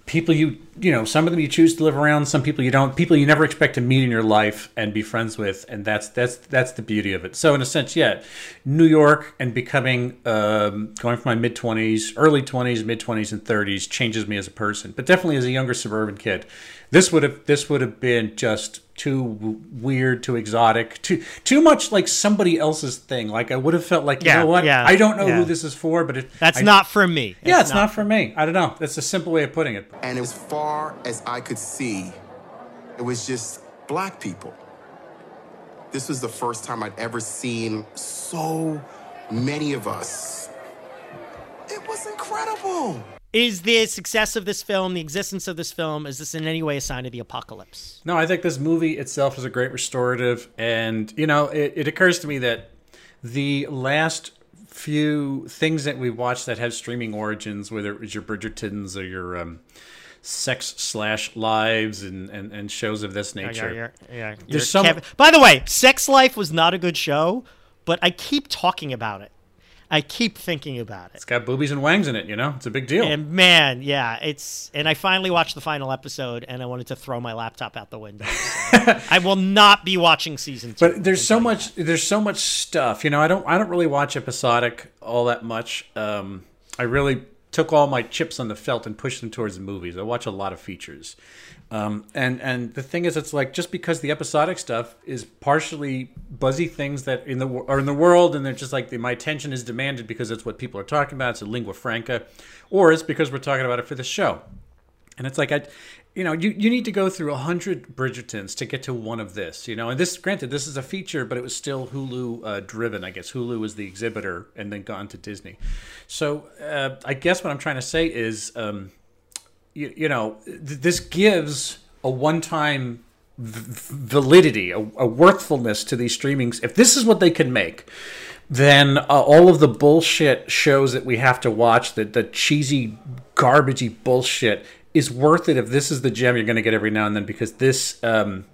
people you you know some of them you choose to live around some people you don't people you never expect to meet in your life and be friends with and that's that's that's the beauty of it. So in a sense yeah new york and becoming um, going from my mid 20s early 20s mid 20s and 30s changes me as a person but definitely as a younger suburban kid. This would have this would have been just too weird too exotic too too much like somebody else's thing like i would have felt like you
Yeah,
know what
yeah,
i don't know
yeah.
who this is for but it,
That's
I-
not for me.
yeah it's not for me i don't know that's a simple way of putting it
And as far as I could see, it was just black people. This was the first time I'd ever seen so many of us. It was incredible.
Is the success of this film, the existence of this film, is this in any way a sign of the apocalypse?
No, I think this movie itself is a great restorative, and you know, it, it occurs to me that the last few things that we watched that have streaming origins, whether it was your Bridgertons or your um, sex slash lives and, and, and shows of this nature.
Yeah, yeah, yeah.
There's some-
Kev- By the way, Sex Life was not a good show, but I keep talking about it. I keep thinking about it.
It's got boobies and wangs in it, you know? It's a big deal.
And man, yeah, it's and I finally watched the final episode, and I wanted to throw my laptop out the window. So I will not be watching season two.
But there's so much there's so much stuff. You know, I don't I don't really watch episodic all that much. Um, I really took all my chips on the felt and pushed them towards the movies. I watch a lot of features. Um, and and the thing is, it's like just because the episodic stuff is partially buzzy things that in the are in the world, and they're just like the, my attention is demanded because it's what people are talking about. It's a lingua franca, or it's because we're talking about it for the show. And it's like I, you know, you, you need to go through a hundred Bridgertons to get to one of this, you know. And this, granted, this is a feature, but it was still Hulu uh, driven. I guess Hulu was the exhibitor, and then gone to Disney. So uh, I guess what I'm trying to say is, um, you, you know, th- this gives a one-time validity, a, a worthfulness to these streamings. If this is what they can make, then uh, all of the bullshit shows that we have to watch, that the cheesy, garbagey bullshit, is worth it if this is the gem you're going to get every now and then because this um,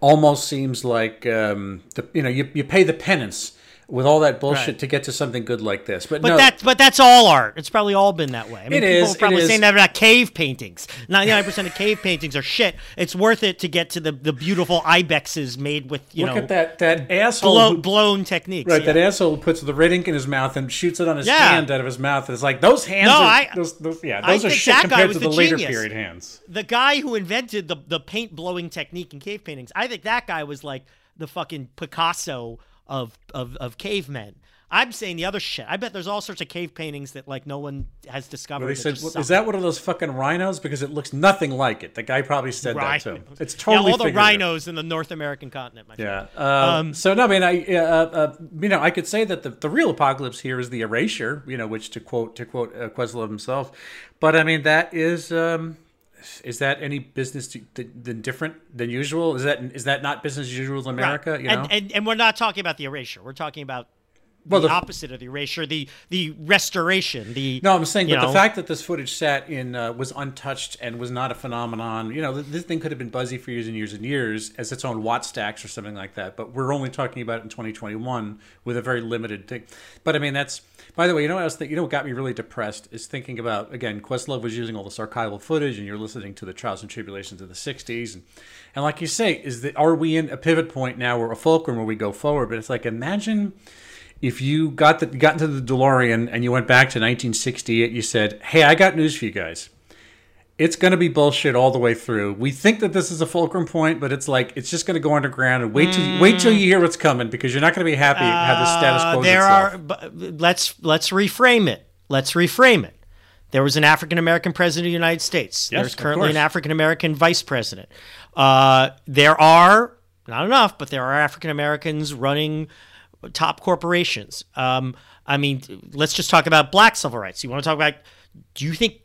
almost seems like um, the, you know you, you pay the penance with all that bullshit
Right.
to get to something good like this. But,
But
no,
that but that's all art. It's probably all been that way. I mean,
It
people
is,
are probably saying that about cave paintings. Ninety nine percent of cave paintings are shit. It's worth it to get to the, the beautiful ibexes made with you
look
know
at that that asshole.
blow,
who-
blown techniques.
Right,
yeah.
that asshole puts the red ink in his mouth and shoots it on his
Yeah.
hand out of his mouth. It's like those hands
No,
are
I-
those, those, yeah,
I
those are
think
shit compared to the,
the
later
genius.
period hands.
the guy who invented the the paint blowing technique in cave paintings, I think that guy was like the fucking Picasso of of, of cavemen. I'm saying the other shit. I bet there's all sorts of cave paintings that like no one has discovered. That
said, "Well, "Is that one of those fucking rhinos?" Because it looks nothing like it. The guy probably said that too. It's totally
yeah, all the rhinos in the North American continent. My friend.
Yeah. Um, so no, I mean, I uh, uh, you know, I could say that the, the real apocalypse here is the erasure. You know, which to quote to quote uh, Questlove himself, but I mean that is. Um, is that any business than different than usual? Is that is that not business as usual in America?
Right.
You know,
and, and and we're not talking about the erasure. We're talking about
Well,
the,
the-
opposite of the erasure, the the restoration. The
No, I'm saying, but the fact that this footage sat in uh, was untouched and was not a phenomenon. You know, this thing could have been buzzy for years and years and years as its own Wattstax or something like that. But we're only talking about it in 2021 with a very limited thing. But I mean, that's. By the way, you know what I was thinking? You know what got me really depressed is thinking about again. Questlove was using all this archival footage, and you're listening to the trials and tribulations of the '60s, and and like you say, is that are we in a pivot point now or a fulcrum where we go forward? But it's like imagine if you got the got into the DeLorean and you went back to 1968, you said, "Hey, I got news for you guys. It's going to be bullshit all the way through. We think that this is a fulcrum point, but it's like it's just going to go underground and wait till wait till you hear what's coming because you're not going to be happy how the status
uh,
quo
there
itself.
are. But let's let's reframe it. Let's reframe it. There was an African American president of the United States.
Yes,
There's currently an. African American vice president. Uh, there are not enough, but there are African Americans running top corporations. Um, I mean, let's just talk about black civil rights. You want to talk about? Do you think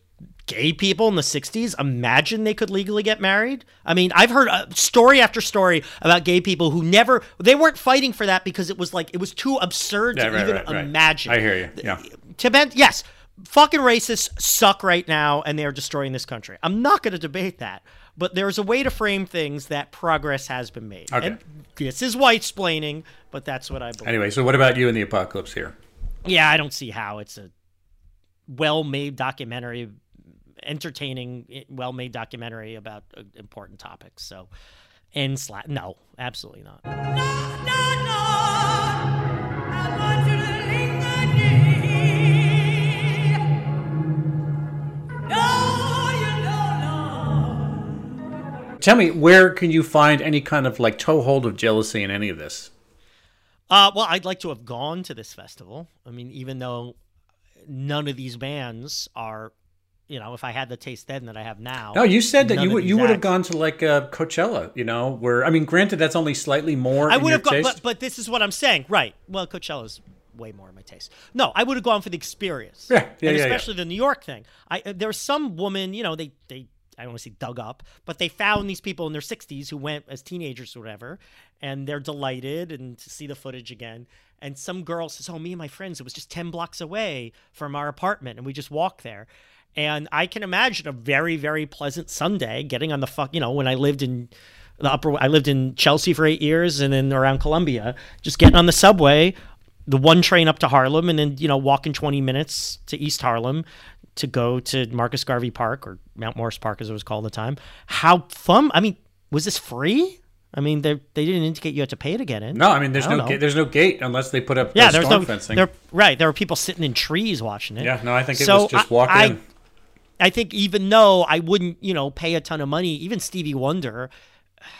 gay people in the 60s imagine they could legally get married i mean i've heard uh, story after story about gay people who never they weren't fighting for that because it was like it was too absurd
Yeah,
to
right,
even
right, right.
imagine
I hear you. Yeah.
Tibet, yes, fucking racists suck right now, and they are destroying this country. I'm not going to debate that, but there's a way to frame things that progress has been made.
Okay.
And this is white splaining, but that's what I believe.
Anyway, so what about you in the apocalypse here?
Yeah, I don't see how it's a well-made documentary, entertaining, well-made documentary about uh, important topics. So, and sla- no, absolutely not.
Tell me, where can you find any kind of like toehold of jealousy in any of this?
Uh, well, I'd like to have gone to this festival. I mean, even though none of these bands are, you know, if I had the taste then that I have now.
No, you said that you would you would have
acts-
gone to like uh, Coachella, you know, where I mean, granted that's only slightly more.
I would have gone, but, but this is what I'm saying, right? Well, Coachella's way more in my taste. No, I would have gone for the experience.
Yeah, yeah,
and
yeah, yeah.
especially the New York thing. I uh, there was some woman, you know, they they I don't want to say dug up, but they found these people in their 60s who went as teenagers or whatever, and they're delighted and to see the footage again. And some girl says, "Oh, me and my friends, it was just 10 blocks away from our apartment, and we just walked there." And I can imagine a very, very pleasant Sunday getting on the fuck, you know, when I lived in the upper, I lived in Chelsea for eight years and then around Columbia, just getting on the subway, the one train up to Harlem, and then, you know, walking 20 minutes to East Harlem to go to Marcus Garvey Park or Mount Morris Park as it was called at the time. How fun. I mean, was this free? I mean, they they didn't indicate you had to pay to get in.
no, I mean, there's
I
no ga- there's no gate unless they put up
Yeah, there's
storm
no
fencing.
There, right, there were people sitting in trees watching it.
Yeah, no, I think it
So
was just walk
I-
in.
I think even though I wouldn't, you know, pay a ton of money, even Stevie Wonder,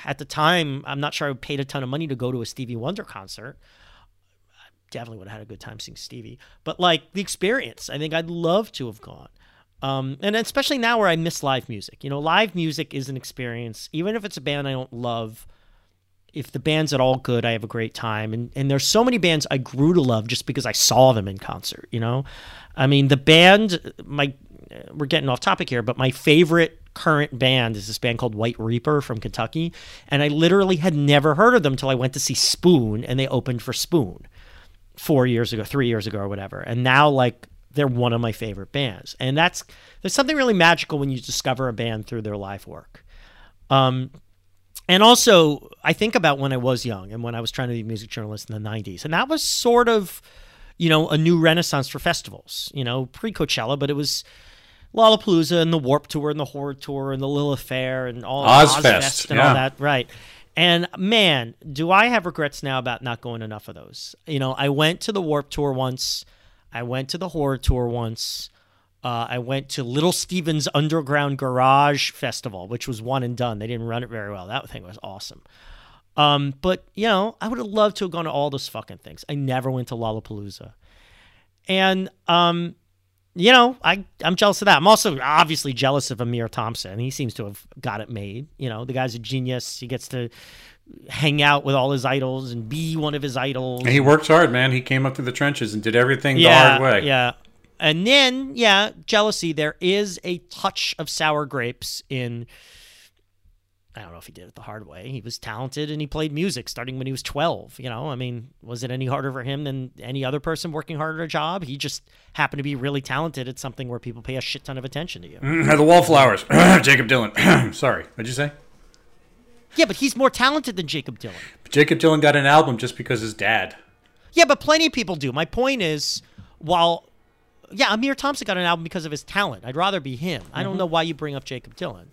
at the time, I'm not sure I paid a ton of money to go to a Stevie Wonder concert. Definitely would have had a good time seeing Stevie. But like the experience, I think I'd love to have gone. Um, and especially now where I miss live music. You know, live music is an experience, even if it's a band I don't love. If the band's at all good, I have a great time. And and there's so many bands I grew to love just because I saw them in concert. You know, I mean the band. My we're getting off topic here, but my favorite current band is this band called White Reaper from Kentucky, and I literally had never heard of them until I went to see Spoon, and they opened for Spoon four years ago, three years ago, or whatever. And now, like, they're one of my favorite bands. And that's there's something really magical when you discover a band through their live work. Um, And also, I think about when I was young and when I was trying to be a music journalist in the 90s. And that was sort of, you know, a new renaissance for festivals, you know, pre Coachella, but it was Lollapalooza and the Warped Tour and the H.O.R.D.E. Tour and the Lilith Fair and all
Ozzfest,
and
yeah.
all that. Right. And man, do I have regrets now about not going enough of those. You know, I went to the Warped Tour once, I went to the H.O.R.D.E. Tour once. Uh, I went to Little Steven's Underground Garage Festival, which was one and done. They didn't run it very well. That thing was awesome. Um, but you know, I would have loved to have gone to all those fucking things. I never went to Lollapalooza, and um, you know, I I'm jealous of that. I'm also obviously jealous of Ahmir Thompson. He seems to have got it made. You know, the guy's a genius. He gets to hang out with all his idols and be one of his idols.
He works hard, man. He came up through the trenches and did everything
yeah,
the hard way.
Yeah. And then, yeah, jealousy. There is a touch of sour grapes in. I don't know if he did it the hard way. He was talented and he played music starting when he was 12. You know, I mean, was it any harder for him than any other person working hard at a job? He just happened to be really talented at something where people pay a shit ton of attention to you.
Mm, the Wallflowers. Jakob Dylan. Sorry, what'd you say?
Yeah, but he's more talented than Jakob Dylan.
But Jakob Dylan got an album just because his dad.
Yeah, but plenty of people do. My point is, while yeah, Ahmir Thompson got an album because of his talent. I'd rather be him. I don't know why you bring up Jakob Dylan.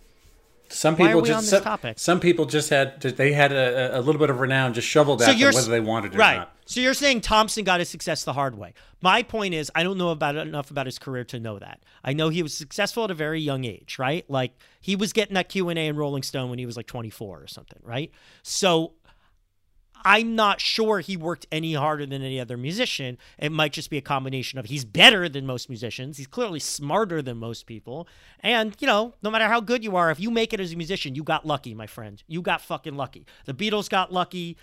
Some people just some,
topic?
some people just had they had a, a little bit of renown just shoveled at
So
them
you're
whether they wanted it
right.
or not.
So you're saying Thompson got his success the hard way. My point is, I don't know about enough about his career to know that. I know he was successful at a very young age, right? Like he was getting that Q and A in Rolling Stone when he was like 24 or something, right? So I'm not sure he worked any harder than any other musician. It might just be a combination of he's better than most musicians. He's clearly smarter than most people. And, you know, no matter how good you are, if you make it as a musician, you got lucky, my friend. You got fucking lucky. The Beatles got lucky.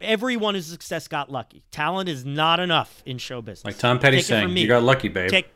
Everyone who's success got lucky. Talent is not enough in show business.
Like Tom Petty
Take
saying, "You got lucky, babe."
Take,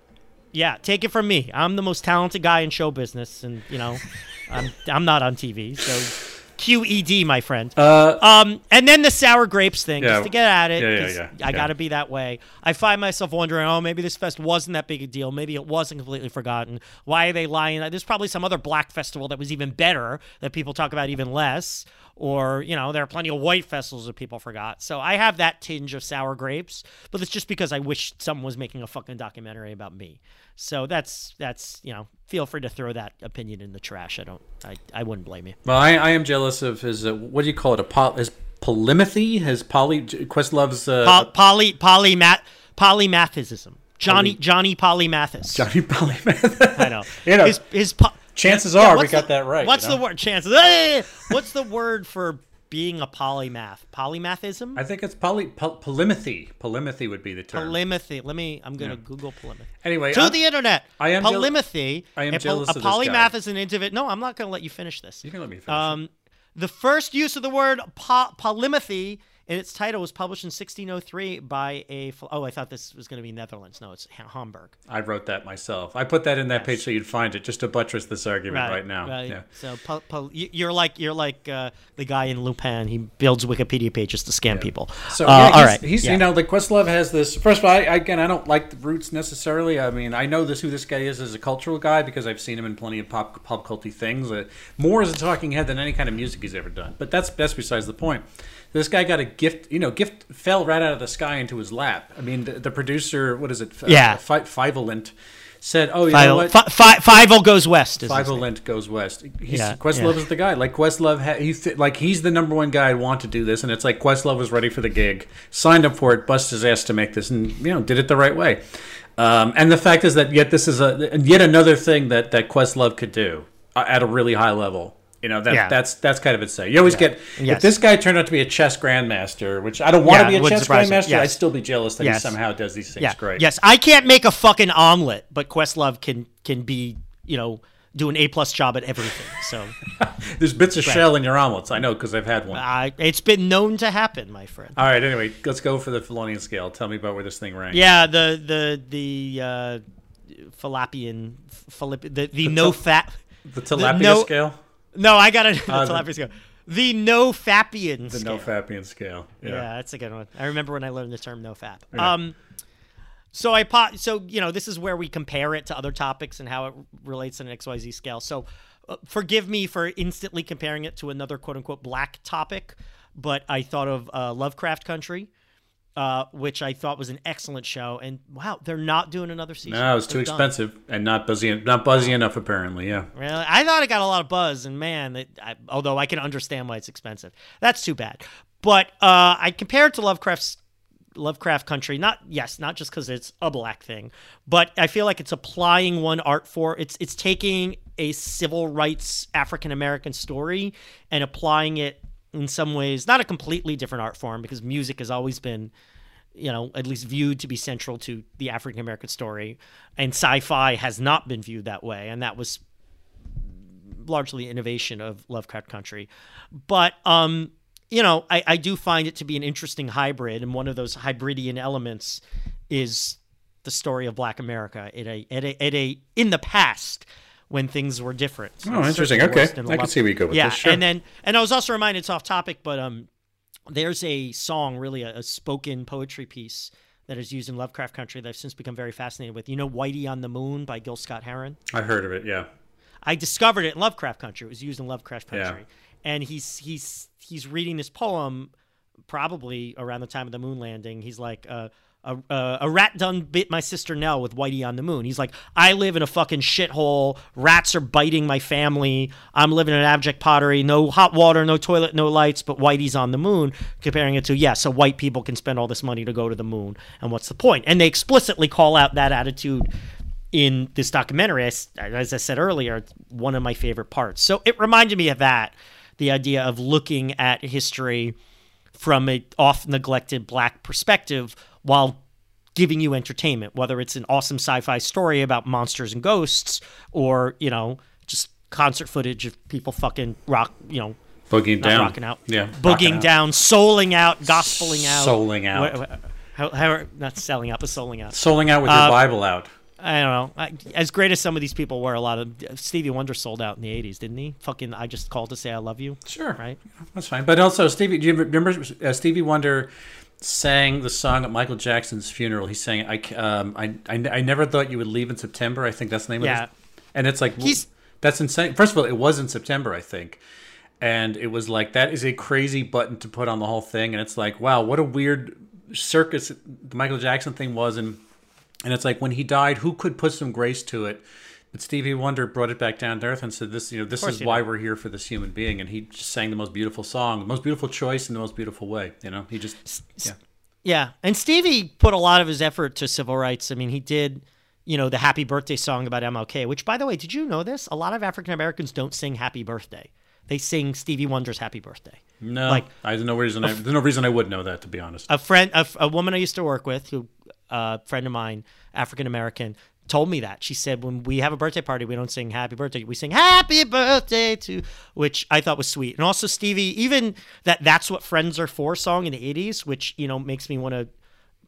yeah, take it from me. I'm the most talented guy in show business, and you know, I'm I'm not on TV, so QED, my friend.
Uh,
um, and then the sour grapes thing,
Yeah.
just to get at it.
Yeah, yeah, yeah,
I got to be that way. I find myself wondering, oh, maybe this fest wasn't that big a deal. Maybe it wasn't completely forgotten. Why are they lying? There's probably some other black festival that was even better that people talk about even less. Or, you know, there are plenty of white festivals that people forgot. So I have that tinge of sour grapes, but it's just because I wish someone was making a fucking documentary about me. So that's, that's you know, feel free to throw that opinion in the trash. I don't, I, I wouldn't blame you.
well, I, I am jealous of his. Uh, what do you call it? A poly, his polymathy. His poly Questlove's uh,
Po- poly polymath polymathism. Johnny Johnny Polymathis.
Johnny Polymath.
I know.
You know,
his, his po-
chances
Yeah,
are we
what's
got
the-
that right.
What's
you know?
the word? Chances. Hey! what's the word for being a polymath? Polymathism.
I think it's poly pol- polymathy. Polymathy would be the term.
Polymathy. Let me. I'm gonna Google polymathy.
Anyway,
to
I'm-
the internet.
I am
polymathy.
I am
a,
jealous
a
guy.
polymath is an individual. No, I'm not gonna let you finish this.
You can let me finish.
Um, the first use of the word po- polymathy in its title was published in 1603 by a. Oh, I thought this was going to be Netherlands. No, it's Hamburg.
I wrote that myself. I put that in that page so you'd find it, just to buttress this argument right, now.
Right.
Yeah.
So po- po- you- you're like you're like uh, the guy in Lupin. He builds Wikipedia pages to scam people.
So
Uh,
yeah, he's,
all right.
he's
Yeah.
you know like Questlove has this. First of all, I- again, I don't like the roots necessarily. I mean, I know this who this guy is as a cultural guy because I've seen him in plenty of pop pop culty things. Uh, more as a talking head than any kind of music he's ever done. But that's that's besides the point. This guy got a gift. You know, gift fell right out of the sky into his lap. I mean, the, the producer, what is it?
Yeah.
uh, Fi- Fyvolent said, "Oh, you know what?
Five, five, five goes west. is his
Five
name.
Lent goes west. He's,
Yeah,
Questlove
yeah.
is the guy. Like Questlove, ha- he th- like he's the number one guy I'd want to do this, and it's like Questlove was ready for the gig, signed up for it, bust his ass to make this, and you know did it the right way. Um, and the fact is that yet this is a yet another thing that that Questlove could do uh, at a really high level. You know that
Yeah.
that's that's kind of its say. You always get if this guy turned out to be a chess grandmaster, which I don't want
Yeah,
to be a chess grandmaster.
Yes.
I'd still be jealous that
Yes.
he somehow does these things
Yeah.
great.
Yes, I can't make a fucking omelet, but Questlove can can be you know do an A plus job at everything. So
There's bits of shell in your omelets. I know because I've had one.
I, it's been known to happen, my friend.
All right. Anyway, let's go for the Felonian scale. Tell me about where this thing ranks.
Yeah, the the the uh, Falapian, Philipp, the the no fat.
The tilapia
no-
scale.
No, I got it.
Uh,
tilapia scale. The no fapian
The no fapian scale. Yeah.
Yeah. that's a good one. I remember when I learned the term no fap.
Yeah.
Um, so I po- so you know this is where we compare it to other topics and how it relates in an XYZ scale. So uh, forgive me for instantly comparing it to another quote unquote black topic, but I thought of uh, Lovecraft Country, uh, which I thought was an excellent show. And wow, they're not doing another season.
No, it's too
They're done.
expensive and not buzzy, not buzzy enough. Apparently, yeah.
Really? I thought it got a lot of buzz, and man, it, I, although I can understand why it's expensive, that's too bad. But uh, I compare it to Lovecraft's Lovecraft Country. Not yes, not just because it's a black thing, but I feel like it's applying one art for it's it's taking a civil rights African American story and applying it in some ways, not a completely different art form because music has always been you know, at least viewed to be central to the African American story. And sci fi has not been viewed that way. And that was largely innovation of Lovecraft Country. But, um, you know, I, I do find it to be an interesting hybrid. And one of those hybridian elements is the story of Black America at a, at a, at a in the past when things were different.
Oh, interesting. Okay. I can see where you go with
yeah,
this, sure.
and then and I was also reminded it's off topic, but um, there's a song, really a, a spoken poetry piece that is used in Lovecraft Country that I've since become very fascinated with. You know, "Whitey on the Moon" by Gil Scott Heron.
I heard of it. Yeah.
I discovered it in Lovecraft Country. It was used in Lovecraft
Yeah.
Country, and he's he's he's reading this poem, probably around the time of the moon landing. He's like, uh, a, a, rat done bit my sister Nell with Whitey on the moon. He's like, I live in a fucking shithole. Rats are biting my family. I'm living in abject pottery. No hot water, no toilet, no lights, but Whitey's on the moon. Comparing it to, yeah, so white people can spend all this money to go to the moon. And what's the point? And they explicitly call out that attitude in this documentary. As, as I said earlier, one of my favorite parts. So it reminded me of that the idea of looking at history from a off neglected black perspective while giving you entertainment, whether it's an awesome sci-fi story about monsters and ghosts or, you know, just concert footage of people fucking rock, you know,
Boogieing
not
down.
rocking out,
Yeah. out.
down, souling out, gospeling out,
Souling out.
How, how, not selling out, but souling out.
Souling out with your
Uh,
Bible out.
I don't know. I, as great as some of these people were, a lot of Stevie Wonder sold out in the '80s, didn't he? Fucking, I just called to say I love you.
Sure.
Right.
That's fine. But also, Stevie, do you remember uh, Stevie Wonder sang the song at Michael Jackson's funeral? He sang, I, um, I, I, I never thought you would leave in September. I think that's the name
Yeah.
of it. And it's like,
He's-
that's insane. First of all, it was in September, I think. And it was like, that is a crazy button to put on the whole thing. And it's like, wow, what a weird circus the Michael Jackson thing was. And, and it's like, when he died, who could put some grace to it? But Stevie Wonder brought it back down to earth and said, "This, you know, this is why
did.
we're here for this human being." And he just sang the most beautiful song, the most beautiful choice, in the most beautiful way. You know, he just, yeah,
Yeah, and Stevie put a lot of his effort to civil rights. I mean, he did, you know, the Happy Birthday song about MLK. Which, by the way, did you know this? A lot of African Americans don't sing Happy Birthday; they sing Stevie Wonder's Happy Birthday.
no,
Like-
I there's no reason, I, there's no reason I would know that, to be honest.
a friend a, a woman i used to work with who a friend of mine african american told me that. She said when we have a birthday party we don't sing happy birthday. We sing happy birthday to which i thought was sweet. And also stevie even that that's what friends are for song in the 80s which you know makes me want to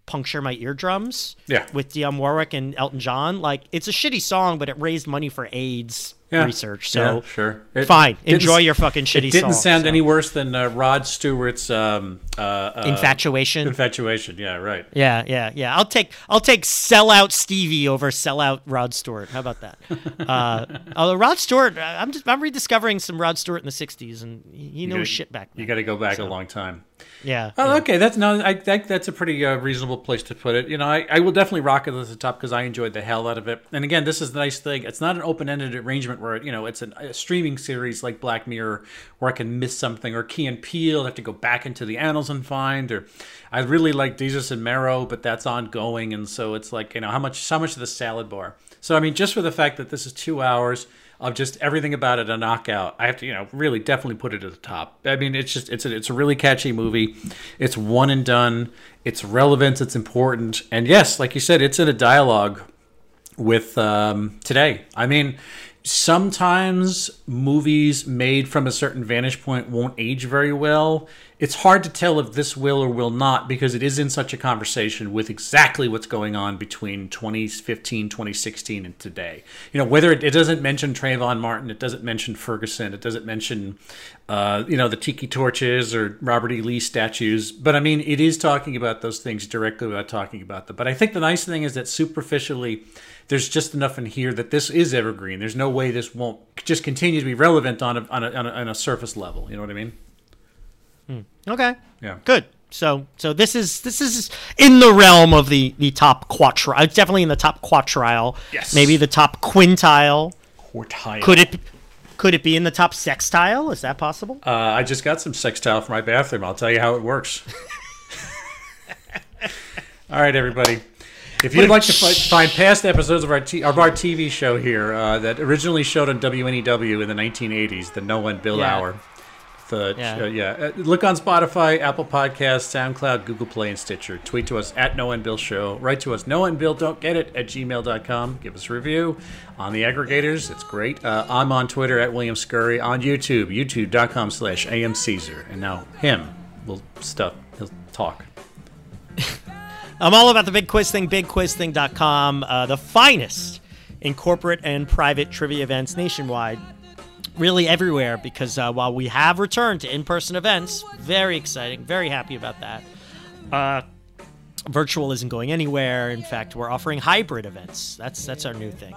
puncture my eardrums
Yeah.
with Dionne Warwick and Elton John. Like it's a shitty song but it raised money for AIDS
Yeah.
research so
Yeah, sure. It
fine enjoy your fucking shitty
It didn't
song,
sound
so.
any worse than uh, Rod Stewart's um, uh, uh,
infatuation
infatuation. Yeah, right.
Yeah, yeah, yeah. I'll take I'll take sellout Stevie over sellout Rod Stewart. How about that? Uh, although Rod Stewart, I'm just I'm rediscovering some Rod Stewart in the '60s, and he he knows
gotta-
shit back then.
You got to go back a long time.
Yeah.
Oh,
yeah.
okay. That's no. I think that's a pretty uh, reasonable place to put it. You know, I, I will definitely rock it at the top because I enjoyed the hell out of it. And again, this is the nice thing. It's not an open-ended arrangement where you know it's an, a streaming series like Black Mirror where I can miss something or Key and Peele have to go back into the annals and find. Or I really like Jesus and Marrow, but that's ongoing, and so it's like you know how much how much of the salad bar. So I mean, just for the fact that this is two hours of just everything about it a knockout. I have to, you know, really definitely put it at the top. I mean, it's just it's a, it's a really catchy movie. It's one and done. It's relevant. It's important. And yes, like you said, it's in a dialogue with um, today. I mean, sometimes movies made from a certain vantage point won't age very well. It's hard to tell if this will or will not because it is in such a conversation with exactly what's going on between 2015, 2016, and today. You know, whether it, it doesn't mention Trayvon Martin, it doesn't mention Ferguson, it doesn't mention uh, you know, the tiki torches or Robert E. Lee statues. But I mean, it is talking about those things directly without talking about them. But I think the nice thing is that superficially, there's just enough in here that this is evergreen. There's no way this won't just continue to be relevant on a, on a, on a, on a surface level. You know what I mean?
Okay.
Yeah.
Good. So so this is this is in the realm of the the top quattro. It's definitely in the top quattrile.
Yes.
Maybe the top quintile.
Quartile.
Could it could it be in the top sextile? Is that possible?
Uh, I just got some sextile for my bathroom. I'll tell you how it works. All right, everybody. If you'd like to fi- find past episodes of our, t- of our TV show here uh, that originally showed on WNEW in the 1980s, the No One Bill
Yeah.
Hour, the
Yeah.
uh, yeah. Uh, look on Spotify, Apple Podcasts, SoundCloud, Google Play, and Stitcher. Tweet to us at No One Bill Show. Write to us, No One Bill Don't Get It at gmail.com. Give us a review on the aggregators. It's great. Uh, I'm on Twitter at William Scurry. On YouTube, youtube.com slash AM Caesar. And now him will stuff. He'll talk.
I'm all about the big quiz thing, bigquizthing.com, uh, the finest in corporate and private trivia events nationwide. Really everywhere, because uh, while we have returned to in person events, very exciting, very happy about that. Uh, virtual isn't going anywhere. In fact, we're offering hybrid events. That's that's our new thing.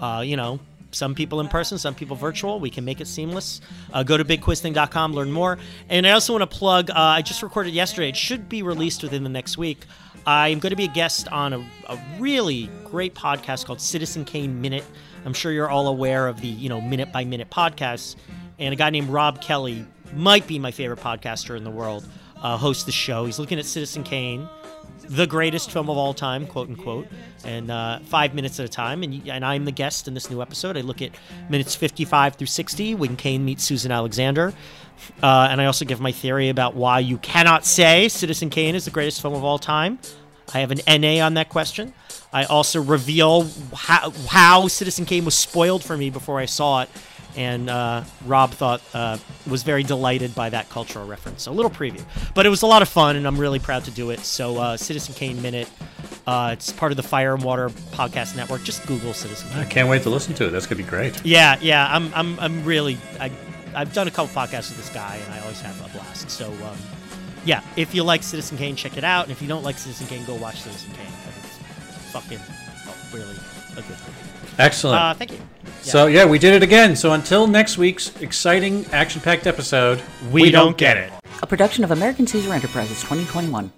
Uh, you know, some people in person, some people virtual. We can make it seamless. Uh, go to bigquizthing.com, learn more. And I also want to plug. Uh, I just recorded yesterday. It should be released within the next week. I'm going to be a guest on a, a really great podcast called Citizen Kane Minute. I'm sure you're all aware of the you know minute by minute podcasts. And a guy named Rob Kelly might be my favorite podcaster in the world. Uh, hosts the show. He's looking at Citizen Kane the greatest film of all time, quote unquote, and uh, five minutes at a time. And, and I'm the guest in this new episode. I look at minutes 55 through 60 when Kane meets Susan Alexander. Uh, and I also give my theory about why you cannot say Citizen Kane is the greatest film of all time. I have an NA on that question. I also reveal how, how Citizen Kane was spoiled for me before I saw it. And uh, Rob thought uh, was very delighted by that cultural reference. So a little preview, but it was a lot of fun, and I'm really proud to do it. So uh, Citizen Kane Minute, uh, it's part of the Fire and Water Podcast Network. Just Google Citizen Kane.
I can't wait to listen to it. That's going to be great.
Yeah, yeah, I'm, I'm, I'm really, I, I've done a couple podcasts with this guy, and I always have a blast. So, um, yeah, if you like Citizen Kane, check it out, and if you don't like Citizen Kane, go watch Citizen Kane fucking oh, really a good movie.
Excellent.
Uh, thank you.
So yeah, we did it again. So until next week's exciting, action-packed episode,
We don't get it.
A production of American Caesar Enterprises 2021.